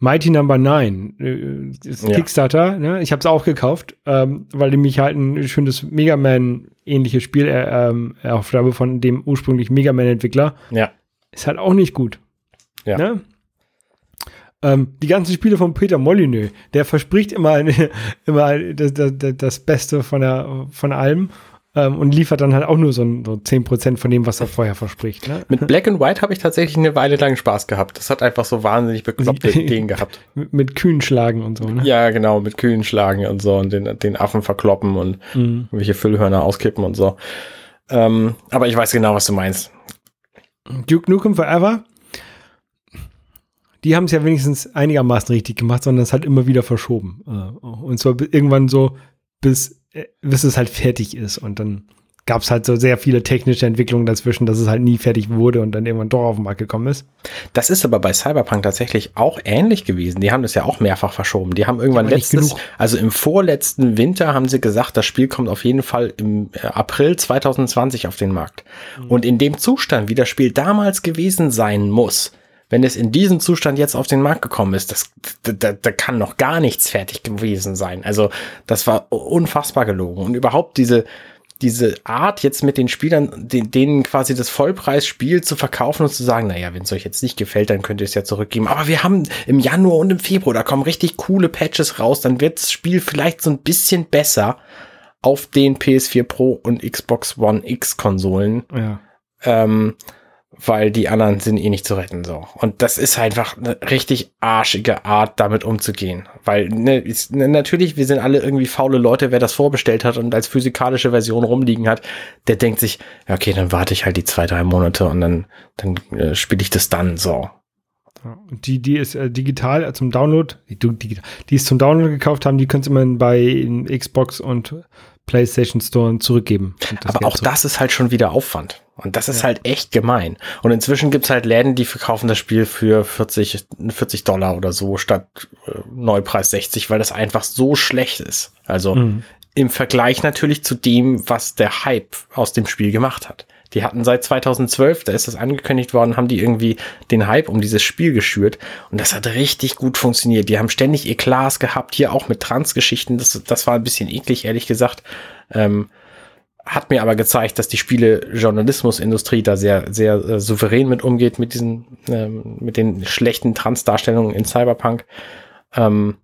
[SPEAKER 2] Mighty Number 9, äh, ja. Kickstarter, ne? ich habe es auch gekauft, ähm, weil ich mich halt ein schönes Mega Man-ähnliches Spiel äh, ähm, erhofft habe von dem ursprünglichen Mega Man-Entwickler.
[SPEAKER 3] Ja.
[SPEAKER 2] Ist halt auch nicht gut.
[SPEAKER 3] Ja.
[SPEAKER 2] Ne? Ähm, die ganzen Spiele von Peter Molyneux, der verspricht immer, immer das, das, das Beste von, der, von allem ähm, und liefert dann halt auch nur so, so 10% von dem, was er vorher verspricht. Ne?
[SPEAKER 3] Mit Black and White habe ich tatsächlich eine Weile lang Spaß gehabt. Das hat einfach so wahnsinnig bekloppte Ideen gehabt.
[SPEAKER 2] mit, mit Kühen schlagen und so, ne?
[SPEAKER 3] Ja, genau, mit Kühen schlagen und so und den, den Affen verkloppen und mhm. welche Füllhörner auskippen und so. Ähm, aber ich weiß genau, was du meinst.
[SPEAKER 2] Duke Nukem Forever die haben es ja wenigstens einigermaßen richtig gemacht, sondern es halt immer wieder verschoben. Äh, und zwar irgendwann so bis äh, bis es halt fertig ist. Und dann gab es halt so sehr viele technische Entwicklungen dazwischen, dass es halt nie fertig wurde und dann irgendwann doch auf den Markt gekommen ist.
[SPEAKER 3] Das ist aber bei Cyberpunk tatsächlich auch ähnlich gewesen. Die haben das ja auch mehrfach verschoben. Die haben irgendwann letztes, also im vorletzten Winter haben sie gesagt, das Spiel kommt auf jeden Fall im äh, April 2020 auf den Markt. Mhm. Und in dem Zustand, wie das Spiel damals gewesen sein muss, wenn es in diesem Zustand jetzt auf den Markt gekommen ist, das, da, da kann noch gar nichts fertig gewesen sein. Also das war unfassbar gelogen. Und überhaupt diese, diese Art jetzt mit den Spielern, den, denen quasi das Vollpreisspiel zu verkaufen und zu sagen, naja, wenn es euch jetzt nicht gefällt, dann könnt ihr es ja zurückgeben. Aber wir haben im Januar und im Februar, da kommen richtig coole Patches raus, dann wird das Spiel vielleicht so ein bisschen besser auf den PS4 Pro und Xbox One X Konsolen.
[SPEAKER 2] Ja.
[SPEAKER 3] Ähm, weil die anderen sind eh nicht zu retten, so. Und das ist einfach eine richtig arschige Art, damit umzugehen. Weil, ne, ist, ne, natürlich, wir sind alle irgendwie faule Leute, wer das vorbestellt hat und als physikalische Version rumliegen hat, der denkt sich, ja, okay, dann warte ich halt die zwei, drei Monate und dann, dann äh, spiele ich das dann, so.
[SPEAKER 2] Die, die ist äh, digital äh, zum Download, die, die, die ist zum Download gekauft haben, die könnt ihr immer bei Xbox und PlayStation Store zurückgeben.
[SPEAKER 3] Aber auch zurück. das ist halt schon wieder Aufwand. Und das ist ja. halt echt gemein. Und inzwischen gibt's halt Läden, die verkaufen das Spiel für 40, 40 Dollar oder so statt äh, Neupreis 60, weil das einfach so schlecht ist. Also mhm. im Vergleich natürlich zu dem, was der Hype aus dem Spiel gemacht hat. Die hatten seit 2012, da ist das angekündigt worden, haben die irgendwie den Hype um dieses Spiel geschürt. Und das hat richtig gut funktioniert. Die haben ständig Eklats gehabt, hier auch mit Transgeschichten. Das, das war ein bisschen eklig, ehrlich gesagt. Ähm, hat mir aber gezeigt, dass die Spiele-Journalismusindustrie da sehr, sehr äh, souverän mit umgeht, mit diesen, ähm, mit den schlechten Trans-Darstellungen in Cyberpunk. Ähm,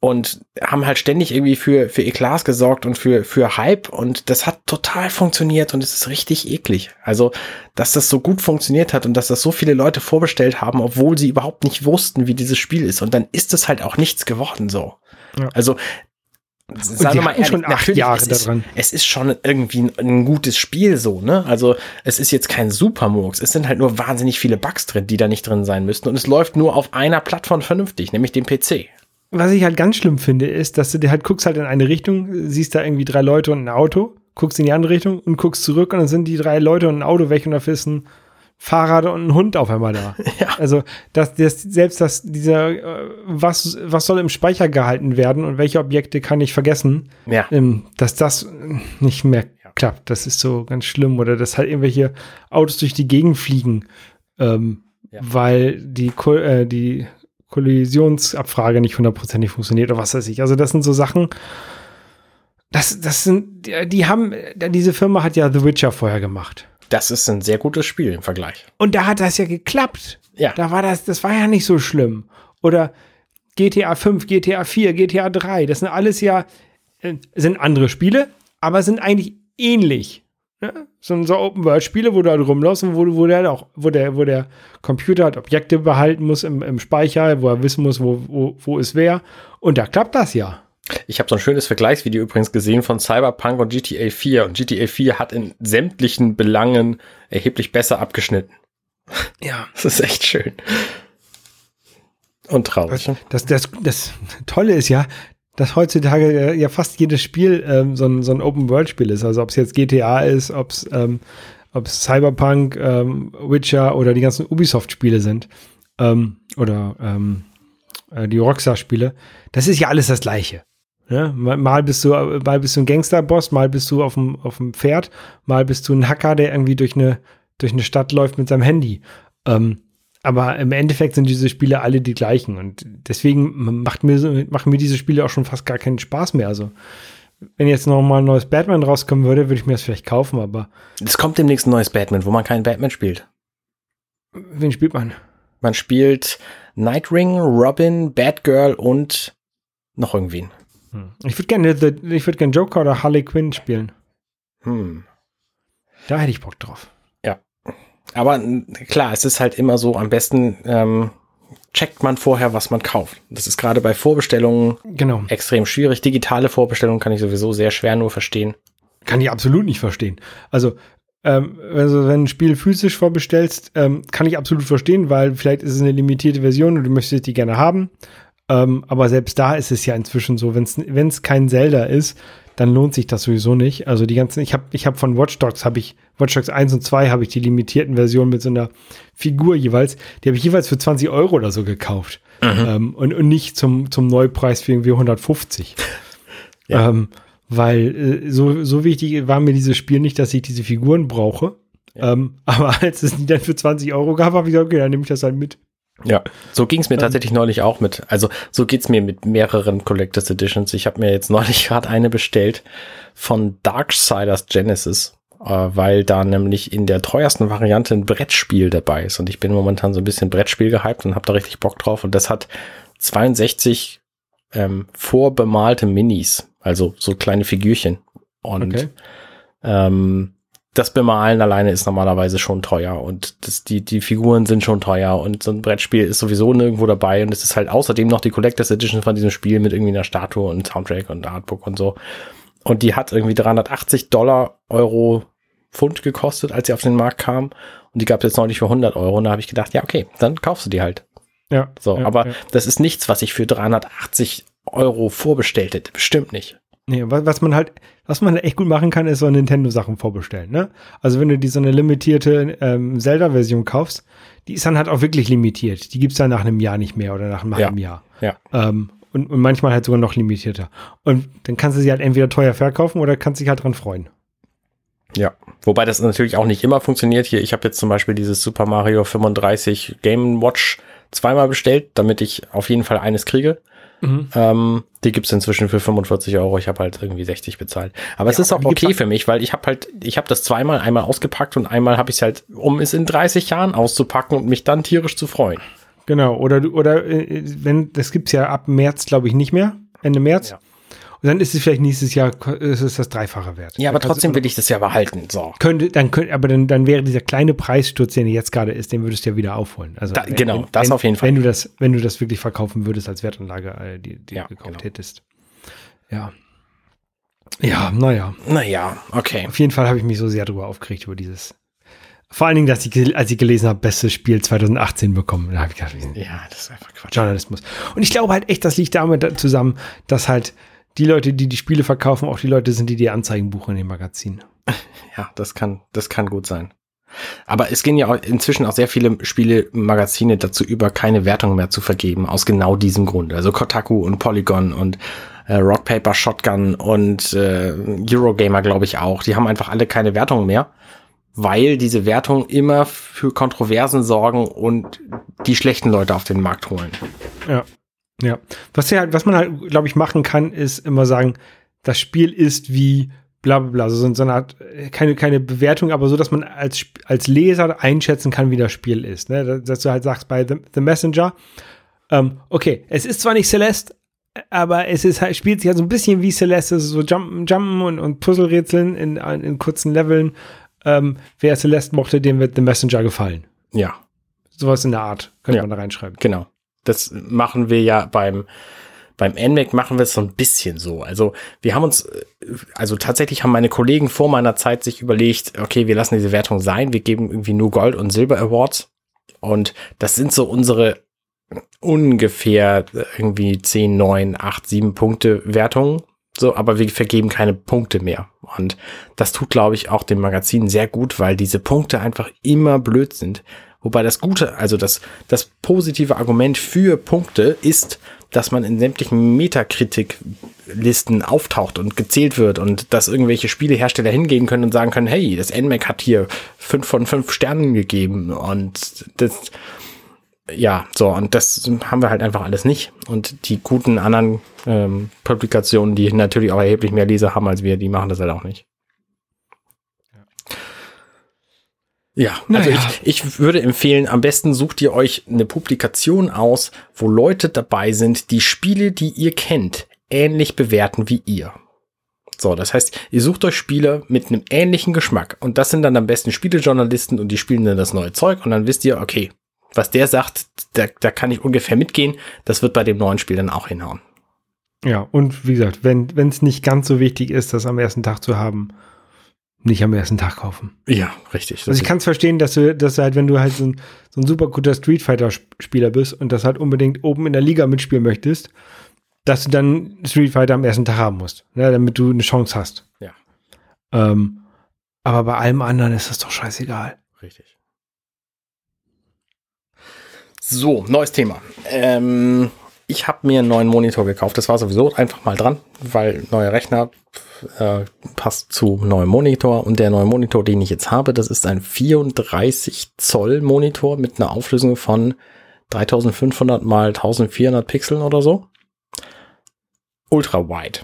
[SPEAKER 3] und haben halt ständig irgendwie für, für Eklats gesorgt und für, für Hype und das hat total funktioniert und es ist richtig eklig. Also, dass das so gut funktioniert hat und dass das so viele Leute vorbestellt haben, obwohl sie überhaupt nicht wussten, wie dieses Spiel ist und dann ist es halt auch nichts geworden so. Ja. Also,
[SPEAKER 2] sagen wir mal ehrlich, schon acht Jahre
[SPEAKER 3] es ist,
[SPEAKER 2] daran.
[SPEAKER 3] Es ist schon irgendwie ein, ein, gutes Spiel so, ne? Also es ist jetzt kein Supermurks. Es sind halt nur wahnsinnig viele Bugs drin, die da nicht drin sein müssten. Und es läuft nur auf einer Plattform vernünftig, nämlich dem PC
[SPEAKER 2] was ich halt ganz schlimm finde, ist, dass du dir halt guckst halt in eine Richtung, siehst da irgendwie drei Leute und ein Auto, guckst in die andere Richtung und guckst zurück und dann sind die drei Leute und ein Auto weg und da ist ein Fahrrad und ein Hund auf einmal da. Ja. Also, dass das, selbst das, dieser, äh, was, was soll im Speicher gehalten werden und welche Objekte kann ich vergessen,
[SPEAKER 3] ja.
[SPEAKER 2] ähm, dass das nicht mehr klappt. Das ist so ganz schlimm. Oder dass halt irgendwelche Autos durch die Gegend fliegen, ähm, ja. weil die, äh, die Kollisionsabfrage nicht hundertprozentig funktioniert oder was weiß ich. Also das sind so Sachen, das, das sind, die haben, diese Firma hat ja The Witcher vorher gemacht.
[SPEAKER 3] Das ist ein sehr gutes Spiel im Vergleich.
[SPEAKER 2] Und da hat das ja geklappt.
[SPEAKER 3] Ja.
[SPEAKER 2] Da war das, das war ja nicht so schlimm. Oder GTA 5, GTA 4, GTA 3, das sind alles ja, äh, sind andere Spiele, aber sind eigentlich ähnlich. Ja, so, so Open-World-Spiele, wo du halt rumläufst und wo, wo, der auch, wo, der, wo der Computer halt Objekte behalten muss im, im Speicher, wo er wissen muss, wo, wo, wo es wäre. Und da klappt das ja.
[SPEAKER 3] Ich habe so ein schönes Vergleichsvideo übrigens gesehen von Cyberpunk und GTA 4. Und GTA 4 hat in sämtlichen Belangen erheblich besser abgeschnitten.
[SPEAKER 2] Ja.
[SPEAKER 3] Das ist echt schön. Und traurig.
[SPEAKER 2] Das, das, das Tolle ist ja, dass heutzutage ja fast jedes Spiel ähm, so ein, so ein Open-World-Spiel ist. Also ob es jetzt GTA ist, ob es ähm, Cyberpunk, ähm, Witcher oder die ganzen Ubisoft-Spiele sind. Ähm, oder ähm, äh, die Rockstar-Spiele. Das ist ja alles das Gleiche. Ja? Mal bist du, mal bist du ein Gangster-Boss, mal bist du auf dem, auf dem Pferd, mal bist du ein Hacker, der irgendwie durch eine, durch eine Stadt läuft mit seinem Handy. Ähm, aber im Endeffekt sind diese Spiele alle die gleichen und deswegen macht mir, machen mir diese Spiele auch schon fast gar keinen Spaß mehr. Also, wenn jetzt noch mal ein neues Batman rauskommen würde, würde ich mir das vielleicht kaufen, aber.
[SPEAKER 3] Es kommt demnächst ein neues Batman, wo man keinen Batman spielt.
[SPEAKER 2] Wen spielt man?
[SPEAKER 3] Man spielt Nightwing, Robin, Batgirl und noch irgendwen.
[SPEAKER 2] Hm. Ich würde gerne, ich würde gerne Joker oder Harley Quinn spielen.
[SPEAKER 3] Hm.
[SPEAKER 2] Da hätte ich Bock drauf.
[SPEAKER 3] Aber klar, es ist halt immer so, am besten ähm, checkt man vorher, was man kauft. Das ist gerade bei Vorbestellungen
[SPEAKER 2] genau.
[SPEAKER 3] extrem schwierig. Digitale Vorbestellungen kann ich sowieso sehr schwer nur verstehen.
[SPEAKER 2] Kann ich absolut nicht verstehen. Also, ähm, also wenn ein Spiel physisch vorbestellst, ähm, kann ich absolut verstehen, weil vielleicht ist es eine limitierte Version und du möchtest die gerne haben. Ähm, aber selbst da ist es ja inzwischen so, wenn es kein Zelda ist, dann lohnt sich das sowieso nicht. Also die ganzen, ich habe ich hab von Watch Dogs, habe ich, Watch Dogs 1 und 2 habe ich die limitierten Versionen mit so einer Figur jeweils, die habe ich jeweils für 20 Euro oder so gekauft. Mhm. Ähm, und, und nicht zum, zum Neupreis für irgendwie 150. Ja. Ähm, weil äh, so, so wichtig war mir dieses Spiel nicht, dass ich diese Figuren brauche. Ja. Ähm, aber als es die dann für 20 Euro gab, habe ich gesagt, okay, dann nehme ich das halt mit.
[SPEAKER 3] Ja, so ging es mir ähm, tatsächlich neulich auch mit. Also so geht's mir mit mehreren Collectors Editions. Ich habe mir jetzt neulich gerade eine bestellt von Darksiders Genesis, äh, weil da nämlich in der teuersten Variante ein Brettspiel dabei ist. Und ich bin momentan so ein bisschen Brettspiel gehypt und habe da richtig Bock drauf. Und das hat 62 ähm, vorbemalte Minis, also so kleine Figürchen. Und okay. ähm, das Bemalen alleine ist normalerweise schon teuer und das, die, die Figuren sind schon teuer und so ein Brettspiel ist sowieso nirgendwo dabei und es ist halt außerdem noch die Collectors Edition von diesem Spiel mit irgendwie einer Statue und Soundtrack und Artbook und so. Und die hat irgendwie 380 Dollar, Euro, Pfund gekostet, als sie auf den Markt kam. Und die gab es jetzt neulich für 100 Euro. Und da habe ich gedacht, ja, okay, dann kaufst du die halt. Ja. So,
[SPEAKER 2] ja,
[SPEAKER 3] aber
[SPEAKER 2] ja.
[SPEAKER 3] das ist nichts, was ich für 380 Euro vorbestellt hätte. Bestimmt nicht.
[SPEAKER 2] Nee, was man halt, was man echt gut machen kann, ist so Nintendo-Sachen vorbestellen, ne? Also wenn du die so eine limitierte ähm, Zelda-Version kaufst, die ist dann halt auch wirklich limitiert. Die gibt's dann nach einem Jahr nicht mehr oder nach einem
[SPEAKER 3] Ja.
[SPEAKER 2] halben Jahr.
[SPEAKER 3] Ja.
[SPEAKER 2] Ähm, und, und manchmal halt sogar noch limitierter. Und dann kannst du sie halt entweder teuer verkaufen oder kannst dich halt dran freuen.
[SPEAKER 3] Ja, wobei das natürlich auch nicht immer funktioniert. Hier, ich habe jetzt zum Beispiel dieses Super Mario 35 Game Watch zweimal bestellt, damit ich auf jeden Fall eines kriege.
[SPEAKER 2] Mhm.
[SPEAKER 3] Ähm, die gibt's inzwischen für 45 Euro. Ich habe halt irgendwie 60 bezahlt. Aber es
[SPEAKER 2] Ja,
[SPEAKER 3] ist auch okay für mich, weil ich habe halt, ich habe das zweimal, einmal ausgepackt und einmal habe ich halt, um es in 30 Jahren auszupacken und mich dann tierisch zu freuen.
[SPEAKER 2] Genau, oder du, oder äh, wenn, das gibt's ja ab März, glaube ich, nicht mehr. Ende März.
[SPEAKER 3] Ja.
[SPEAKER 2] Und dann ist es vielleicht nächstes Jahr, ist es das Dreifache wert.
[SPEAKER 3] Ja, aber
[SPEAKER 2] kannst
[SPEAKER 3] trotzdem
[SPEAKER 2] du-
[SPEAKER 3] will ich das ja behalten. So.
[SPEAKER 2] könnte, dann könnte, aber dann, dann wäre dieser kleine Preissturz, den jetzt gerade ist, den würdest du ja wieder aufholen. Also
[SPEAKER 3] Da- genau, das
[SPEAKER 2] wenn,
[SPEAKER 3] auf jeden Fall.
[SPEAKER 2] Wenn du das, wenn du das wirklich verkaufen würdest als Wertanlage, äh, die, die
[SPEAKER 3] Ja,
[SPEAKER 2] du gekauft
[SPEAKER 3] genau.
[SPEAKER 2] hättest. Ja. Ja, naja.
[SPEAKER 3] Naja, okay.
[SPEAKER 2] Auf jeden Fall habe ich mich so sehr darüber aufgeregt über dieses. Vor allen Dingen, dass ich, als ich gelesen habe, bestes Spiel 2018 bekommen. Da habe ich gedacht,
[SPEAKER 3] Ja, das ist einfach Quatsch.
[SPEAKER 2] Journalismus. Und ich glaube halt echt, das liegt damit da- zusammen, dass halt die Leute, die die Spiele verkaufen, auch die Leute sind, die die Anzeigen buchen in den Magazinen.
[SPEAKER 3] Ja, das kann, das kann gut sein. Aber es gehen ja auch inzwischen auch sehr viele Spiele-Magazine dazu über, keine Wertung mehr zu vergeben, aus genau diesem Grund. Also Kotaku und Polygon und äh, Rock Paper Shotgun und äh, Eurogamer, glaube ich, auch. Die haben einfach alle keine Wertung mehr, weil diese Wertungen immer für Kontroversen sorgen und die schlechten Leute auf den Markt holen.
[SPEAKER 2] Ja. Ja. Was ja halt, was man halt, glaube ich, machen kann, ist immer sagen, das Spiel ist wie bla bla bla. Also so, so eine Art, äh, keine, keine Bewertung, aber so, dass man als, als Leser einschätzen kann, wie das Spiel ist. Ne? Dass- du halt sagst bei The, The Messenger, ähm, okay, es ist zwar nicht Celeste, aber es ist halt, spielt sich halt so ein bisschen wie Celeste, so Jumpen, Jumpen und, und Puzzlerätseln in, in kurzen Leveln. Ähm, wer Celeste mochte, dem wird The Messenger gefallen.
[SPEAKER 3] Ja,
[SPEAKER 2] Sowas in der Art könnte
[SPEAKER 3] Ja.
[SPEAKER 2] man da reinschreiben.
[SPEAKER 3] Genau. Das machen wir ja beim, beim NMAC machen wir es so ein bisschen so. Also wir haben uns, äh, also tatsächlich haben meine Kollegen vor meiner Zeit sich überlegt, okay, wir lassen diese Wertung sein, wir geben irgendwie nur Gold- und Silber-Awards. Und das sind so unsere ungefähr irgendwie 10, 9, 8, 7 Punkte Wertungen. So, aber wir vergeben keine Punkte mehr. Und das tut, glaube ich, auch dem Magazin sehr gut, weil diese Punkte einfach immer blöd sind. Wobei das Gute, also das, das positive Argument für Punkte ist, dass man in sämtlichen Metakritik-Listen auftaucht und gezählt wird und dass irgendwelche Spielehersteller hingehen können und sagen können, hey, das NMAC hat hier fünf von fünf Sternen gegeben und das, ja, so, und das haben wir halt einfach alles nicht. Und die guten anderen ähm, Publikationen, die natürlich auch erheblich mehr Leser haben als wir, die machen das halt auch nicht. Ja, also
[SPEAKER 2] Naja.
[SPEAKER 3] ich, ich würde empfehlen, am besten sucht ihr euch eine Publikation aus, wo Leute dabei sind, die Spiele, die ihr kennt, ähnlich bewerten wie ihr. So, das heißt, ihr sucht euch Spiele mit einem ähnlichen Geschmack und das sind dann am besten Spielejournalisten und die spielen dann das neue Zeug und dann wisst ihr, okay, was der sagt, da, da kann ich ungefähr mitgehen, das wird bei dem neuen Spiel dann auch hinhauen.
[SPEAKER 2] Ja, und wie gesagt, wenn es nicht ganz so wichtig ist, das am ersten Tag zu haben, nicht am ersten Tag kaufen.
[SPEAKER 3] Ja, richtig.
[SPEAKER 2] Also ich kann es verstehen, dass du, dass du halt, wenn du halt so ein, so ein super guter Street Fighter-Spieler bist und das halt unbedingt oben in der Liga mitspielen möchtest, dass du dann Street Fighter am ersten Tag haben musst, ne, damit du eine Chance hast.
[SPEAKER 3] Ja.
[SPEAKER 2] Ähm, aber bei allem anderen ist das doch scheißegal.
[SPEAKER 3] Richtig. So, neues Thema. Ähm, ich habe mir einen neuen Monitor gekauft. Das war sowieso einfach mal dran, weil neuer Rechner äh, passt zu neuem Monitor. Und der neue Monitor, den ich jetzt habe, das ist ein 34 Zoll Monitor mit einer Auflösung von 3500 mal 1400 Pixeln oder so. Ultra wide.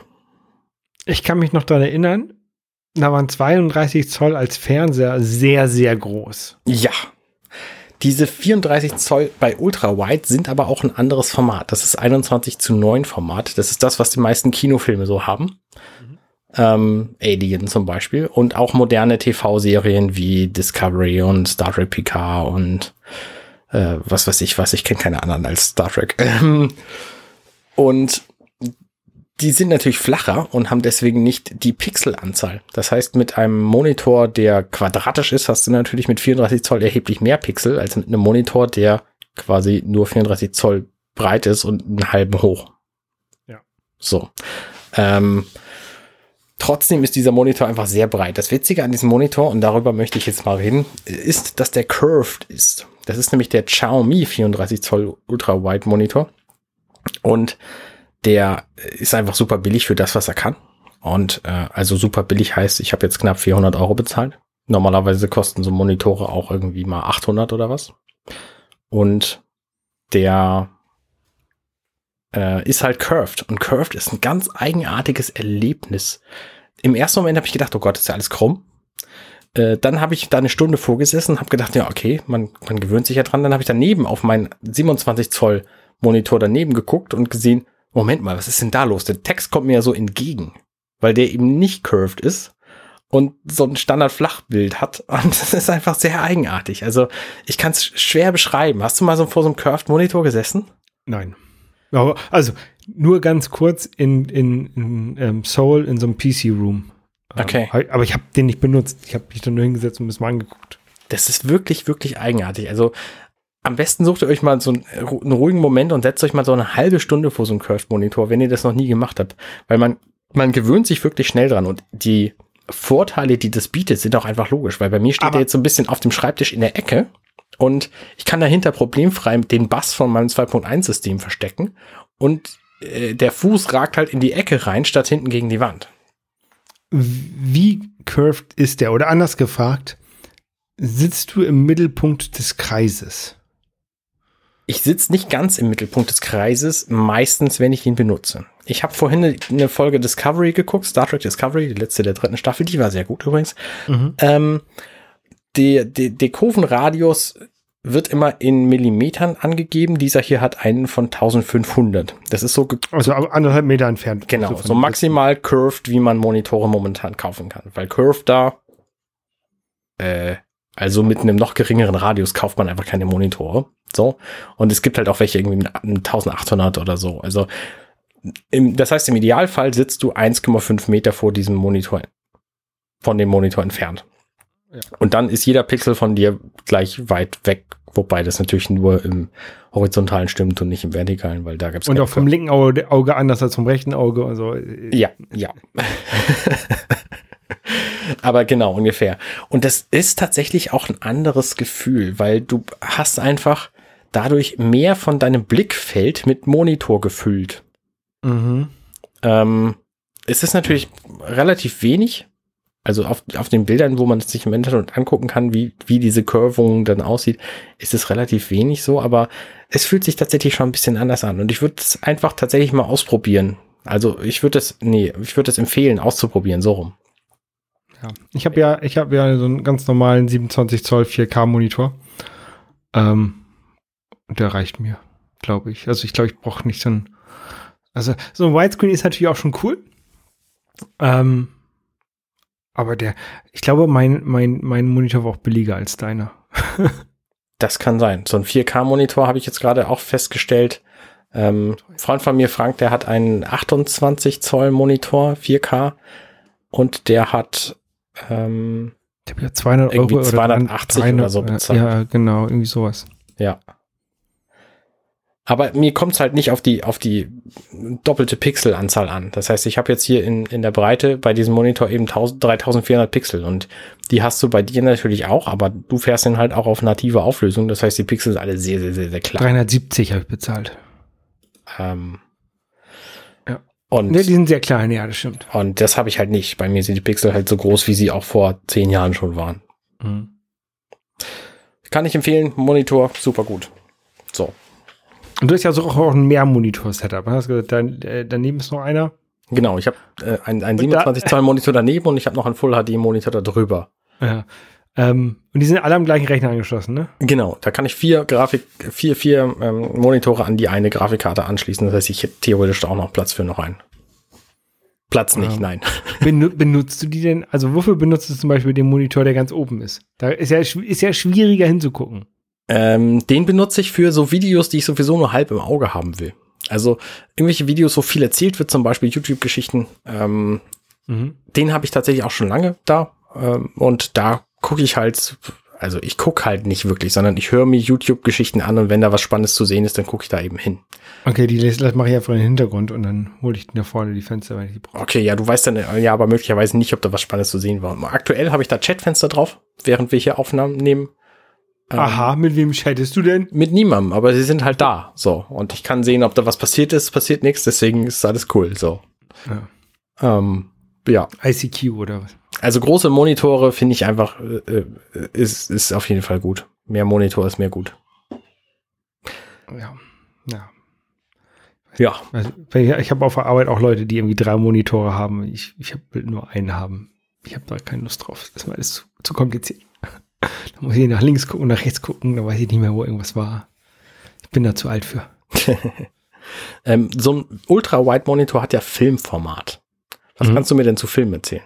[SPEAKER 2] Ich kann mich noch daran erinnern, da waren 32 Zoll als Fernseher sehr, sehr groß.
[SPEAKER 3] Ja. Diese 34 Zoll bei Ultra Wide sind aber auch ein anderes Format. Das ist 21 zu 9 Format. Das ist das, was die meisten Kinofilme so haben. Ähm, Alien zum Beispiel. Und auch moderne TV-Serien wie Discovery und Star Trek Picard und äh, was weiß ich was. Ich kenne keine anderen als Star Trek. und die sind natürlich flacher und haben deswegen nicht die Pixelanzahl. Das heißt, mit einem Monitor, der quadratisch ist, hast du natürlich mit 34 Zoll erheblich mehr Pixel als mit einem Monitor, der quasi nur 34 Zoll breit ist und einen halben hoch.
[SPEAKER 2] Ja.
[SPEAKER 3] So. Ähm, trotzdem ist dieser Monitor einfach sehr breit. Das Witzige an diesem Monitor, und darüber möchte ich jetzt mal reden, ist, dass der curved ist. Das ist nämlich der Xiaomi 34 Zoll Ultra Wide Monitor. Und der ist einfach super billig für das, was er kann. Und äh, also super billig heißt, ich habe jetzt knapp 400 Euro bezahlt. Normalerweise kosten so Monitore auch irgendwie mal 800 oder was. Und der äh, ist halt curved. Und curved ist ein ganz eigenartiges Erlebnis. Im ersten Moment habe ich gedacht, oh Gott, ist ja alles krumm. Äh, dann habe ich da eine Stunde vorgesessen habe gedacht, ja, okay, man, man gewöhnt sich ja dran. Dann habe ich daneben auf meinen 27 Zoll Monitor daneben geguckt und gesehen, Moment mal, was ist denn da los? Der Text kommt mir ja so entgegen, weil der eben nicht curved ist und so ein Standard-Flachbild hat. Und das ist einfach sehr eigenartig. Also ich kann es schwer beschreiben. Hast du mal so vor so einem curved Monitor gesessen?
[SPEAKER 2] Nein. Also nur ganz kurz in, in, in ähm, Seoul in so einem PC-Room.
[SPEAKER 3] Ähm, okay.
[SPEAKER 2] Aber ich habe den nicht benutzt. Ich habe mich da nur hingesetzt und mir das mal angeguckt.
[SPEAKER 3] Das ist wirklich, wirklich eigenartig. Also am besten sucht ihr euch mal so einen, einen, ruhigen Moment und setzt euch mal so eine halbe Stunde vor so einen Curved-Monitor, wenn ihr das noch nie gemacht habt. Weil man, man gewöhnt sich wirklich schnell dran und die Vorteile, die das bietet, sind auch einfach logisch, weil bei mir steht er jetzt so ein bisschen auf dem Schreibtisch in der Ecke und ich kann dahinter problemfrei den Bass von meinem 2.1-System verstecken und äh, der Fuß ragt halt in die Ecke rein, statt hinten gegen die Wand.
[SPEAKER 2] Wie curved ist der? Oder anders gefragt, sitzt du im Mittelpunkt des Kreises?
[SPEAKER 3] Ich sitze nicht ganz im Mittelpunkt des Kreises, meistens, wenn ich ihn benutze. Ich habe vorhin eine Folge Discovery geguckt, Star Trek Discovery, die letzte der dritten Staffel, die war sehr gut übrigens. Mhm. Ähm, der, der, der Kurvenradius wird immer in Millimetern angegeben. Dieser hier hat einen von 1500. Das ist so.
[SPEAKER 2] Also anderthalb Meter entfernt.
[SPEAKER 3] Genau, so maximal curved, wie man Monitore momentan kaufen kann. Weil curved da, äh, also mit einem noch geringeren Radius kauft man einfach keine Monitore. So. Und es gibt halt auch welche irgendwie mit 1800 oder so. Also, im, das heißt, im Idealfall sitzt du 1,5 Meter vor diesem Monitor, von dem Monitor entfernt. Ja. Und dann ist jeder Pixel von dir gleich weit weg, wobei das natürlich nur im horizontalen stimmt und nicht im vertikalen, weil da gibt's
[SPEAKER 2] Und auch vom linken Auge, Auge anders als vom rechten Auge. Also,
[SPEAKER 3] ja, ja. Aber genau, ungefähr. Und das ist tatsächlich auch ein anderes Gefühl, weil du hast einfach dadurch mehr von deinem Blickfeld mit Monitor gefüllt. Mhm. Ähm, es ist natürlich relativ wenig. Also auf, auf den Bildern, wo man es sich im Internet angucken kann, wie, wie diese Curvung dann aussieht, ist es relativ wenig so, aber es fühlt sich tatsächlich schon ein bisschen anders an. Und ich würde es einfach tatsächlich mal ausprobieren. Also ich würde es, nee, ich würde es empfehlen, auszuprobieren, so rum.
[SPEAKER 2] Ja, ich habe ja, ich habe ja so einen ganz normalen 27 Zoll 4K Monitor. Ähm, der reicht mir, glaube ich. Also ich glaube, ich brauche nicht so ein. Also so ein Widescreen ist natürlich auch schon cool. Ähm, aber der, ich glaube, mein, mein, mein Monitor war auch billiger als deiner.
[SPEAKER 3] das kann sein. So ein 4K-Monitor habe ich jetzt gerade auch festgestellt. Ähm, Freund von mir, Frank, der hat einen 28 Zoll Monitor, 4K. Und der hat ähm,
[SPEAKER 2] ich habe ja 200
[SPEAKER 3] Euro 280 oder, oder so
[SPEAKER 2] bezahlt. Ja, genau, irgendwie sowas.
[SPEAKER 3] Ja. Aber mir kommt es halt nicht auf die, auf die doppelte Pixelanzahl an. Das heißt, ich habe jetzt hier in, in der Breite bei diesem Monitor eben 1000, 3400 Pixel und die hast du bei dir natürlich auch, aber du fährst den halt auch auf native Auflösung. Das heißt, die Pixel sind alle sehr, sehr, sehr, sehr klein.
[SPEAKER 2] 370 habe ich bezahlt.
[SPEAKER 3] Ähm,
[SPEAKER 2] ja. Und ne, die sind sehr klein, ja, das stimmt.
[SPEAKER 3] Und das habe ich halt nicht. Bei mir sind die Pixel halt so groß, wie sie auch vor zehn Jahren schon waren. Mhm. Kann ich empfehlen, Monitor, super gut. So,
[SPEAKER 2] Und du hast ja so auch ein Mehrmonitor-Setup. Hast gesagt, dann, äh, daneben ist noch einer.
[SPEAKER 3] Genau, ich habe äh, einen, einen 27 Zoll Monitor daneben und ich habe noch einen Full HD Monitor da drüber.
[SPEAKER 2] Ja. Ähm, und die sind alle am gleichen Rechner angeschlossen, ne?
[SPEAKER 3] Genau, da kann ich vier Grafik, vier, vier ähm, Monitore an die eine Grafikkarte anschließen. Das heißt, ich hätte theoretisch da auch noch Platz für noch einen. Platz nicht,
[SPEAKER 2] Ja.
[SPEAKER 3] nein.
[SPEAKER 2] Benu benutzt du die denn? Also wofür benutzt du zum Beispiel den Monitor, der ganz oben ist? Da ist ja, ist ja schwieriger hinzugucken.
[SPEAKER 3] Ähm, den benutze ich für so Videos, die ich sowieso nur halb im Auge haben will. Also irgendwelche Videos, wo viel erzählt wird, zum Beispiel YouTube-Geschichten. Ähm,
[SPEAKER 2] Mhm.
[SPEAKER 3] den habe ich tatsächlich auch schon lange da. Ähm, und da gucke ich halt, also ich gucke halt nicht wirklich, sondern ich höre mir YouTube-Geschichten an und wenn da was Spannendes zu sehen ist, dann gucke ich da eben hin.
[SPEAKER 2] Okay, die mache ich einfach in den Hintergrund und dann hole ich da vorne die Fenster, wenn ich die brauche.
[SPEAKER 3] Okay, ja, du weißt dann äh, ja aber möglicherweise nicht, ob da was Spannendes zu sehen war. Aktuell habe ich da Chatfenster drauf, während wir hier Aufnahmen nehmen. Ähm,
[SPEAKER 2] Aha, mit wem chattest du denn?
[SPEAKER 3] Mit niemandem, aber sie sind halt da. So. Und ich kann sehen, ob da was passiert ist, passiert nichts, deswegen ist alles cool. So.
[SPEAKER 2] Ja.
[SPEAKER 3] Ähm, ja.
[SPEAKER 2] ICQ oder was?
[SPEAKER 3] Also große Monitore finde ich einfach, äh, äh, ist, ist auf jeden Fall gut. Mehr Monitor ist mehr gut.
[SPEAKER 2] Ja. Ja.
[SPEAKER 3] Ja.
[SPEAKER 2] Also, ich habe auf der Arbeit auch Leute, die irgendwie drei Monitore haben. Ich, ich will nur einen haben. Ich habe da keine Lust drauf. Das ist mir alles zu, zu kompliziert. Da muss ich nach links gucken, nach rechts gucken, da weiß ich nicht mehr, wo irgendwas war. Ich bin da zu alt für.
[SPEAKER 3] Ähm, so ein Ultra-Wide-Monitor hat ja Filmformat. Was
[SPEAKER 2] Mhm.
[SPEAKER 3] kannst du mir denn zu Film erzählen?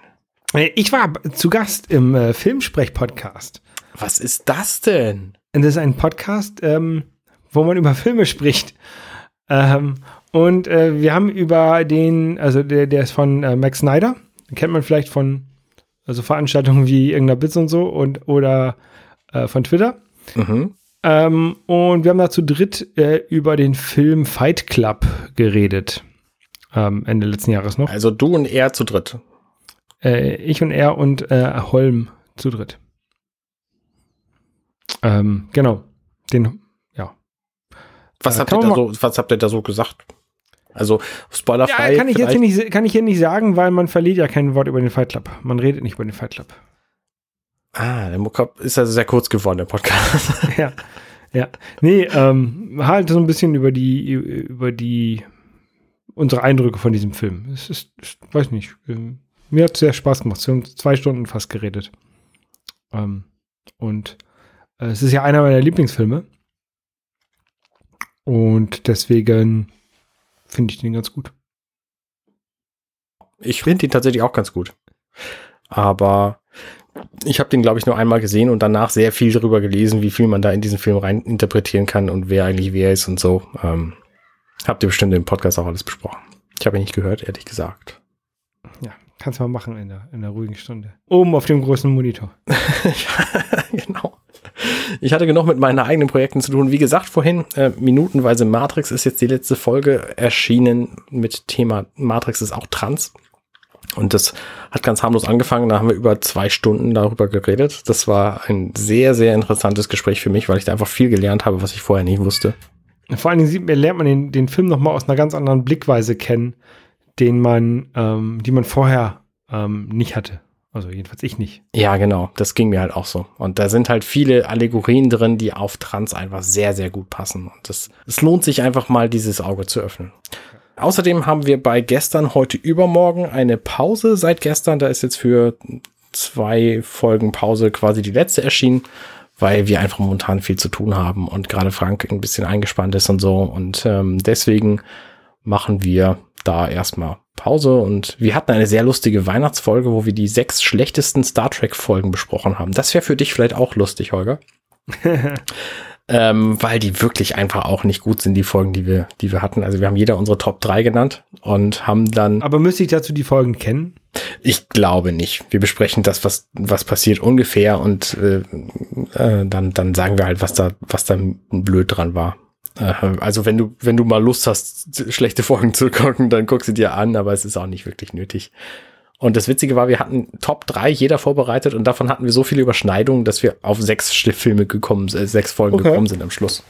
[SPEAKER 2] Äh, Ich war zu Gast im äh, Filmsprech-Podcast.
[SPEAKER 3] Was ist das denn?
[SPEAKER 2] Das ist ein Podcast, ähm, wo man über Filme spricht. Ähm, und äh, wir haben über den, also der, der ist von äh, Max Snyder. Den kennt man vielleicht von also Veranstaltungen wie irgendeiner Bits und so und oder äh, von Twitter.
[SPEAKER 3] Mhm.
[SPEAKER 2] Ähm, und wir haben da zu dritt äh, über den Film Fight Club geredet. Ähm, Ende letzten Jahres noch.
[SPEAKER 3] Also du und er zu dritt.
[SPEAKER 2] Äh, ich und er und äh, Holm zu dritt. Ähm, genau. Den, ja.
[SPEAKER 3] Was,
[SPEAKER 2] Äh,
[SPEAKER 3] habt ihr da so, was habt ihr da so gesagt? Also spoilerfrei.
[SPEAKER 2] Ja, kann ich jetzt hier nicht, kann ich hier nicht sagen, weil man verliert ja kein Wort über den Fight Club. Man redet nicht über den Fight Club.
[SPEAKER 3] Ah, der Muckab ist also sehr kurz geworden, der Podcast.
[SPEAKER 2] ja, ja. Nee, ähm, halt so ein bisschen über die, über die, unsere Eindrücke von diesem Film. Es ist, ich weiß nicht, ähm, mir hat es sehr Spaß gemacht. Wir haben zwei Stunden fast geredet. Ähm, und äh, es ist ja einer meiner Lieblingsfilme. Und deswegen finde ich den ganz gut.
[SPEAKER 3] Ich finde ihn tatsächlich auch ganz gut. Aber ich habe den, glaube ich, nur einmal gesehen und danach sehr viel darüber gelesen, wie viel man da in diesen Film rein interpretieren kann und wer eigentlich wer ist und so. Ähm, habt ihr bestimmt im Podcast auch alles besprochen. Ich habe ihn nicht gehört, ehrlich gesagt.
[SPEAKER 2] Ja, kannst du mal machen in der, in der ruhigen Stunde. Oben auf dem großen Monitor.
[SPEAKER 3] genau. Ich hatte genug mit meinen eigenen Projekten zu tun. Wie gesagt, vorhin, äh, minutenweise Matrix ist jetzt die letzte Folge erschienen mit Thema Matrix ist auch trans. Und das hat ganz harmlos angefangen. Da haben wir über zwei Stunden darüber geredet. Das war ein sehr, sehr interessantes Gespräch für mich, weil ich da einfach viel gelernt habe, was ich vorher nicht wusste.
[SPEAKER 2] Vor allen Dingen lernt man den, den Film noch mal aus einer ganz anderen Blickweise kennen, den man, ähm, die man vorher ähm, nicht hatte. Also jedenfalls ich nicht.
[SPEAKER 3] Ja, genau. Das ging mir halt auch so. Und da sind halt viele Allegorien drin, die auf Trans einfach sehr, sehr gut passen. Und das, es lohnt sich einfach mal, dieses Auge zu öffnen. Außerdem haben wir bei gestern, heute, übermorgen eine Pause seit gestern. Da ist jetzt für zwei Folgen Pause quasi die letzte erschienen, weil wir einfach momentan viel zu tun haben und gerade Frank ein bisschen eingespannt ist und so. Und ähm, deswegen machen wir da erstmal Pause und wir hatten eine sehr lustige Weihnachtsfolge, wo wir die sechs schlechtesten Star Trek Folgen besprochen haben. Das wäre für dich vielleicht auch lustig, Holger. ähm, weil die wirklich einfach auch nicht gut sind, die Folgen, die wir, die wir hatten. Also wir haben jeder unsere Top 3 genannt und haben dann,
[SPEAKER 2] Aber müsste ich dazu die Folgen kennen?
[SPEAKER 3] ich glaube nicht. Wir besprechen das, was, was passiert ungefähr und äh, äh, dann, dann sagen wir halt, was da, was da blöd dran war. Äh, Also wenn du, wenn du mal Lust hast, schlechte Folgen zu gucken, dann guck sie dir an, aber es ist auch nicht wirklich nötig. Und das Witzige war, wir hatten Top 3 jeder vorbereitet und davon hatten wir so viele Überschneidungen, dass wir auf sechs Filme gekommen, äh, sechs Folgen
[SPEAKER 2] Okay.
[SPEAKER 3] gekommen sind am Schluss.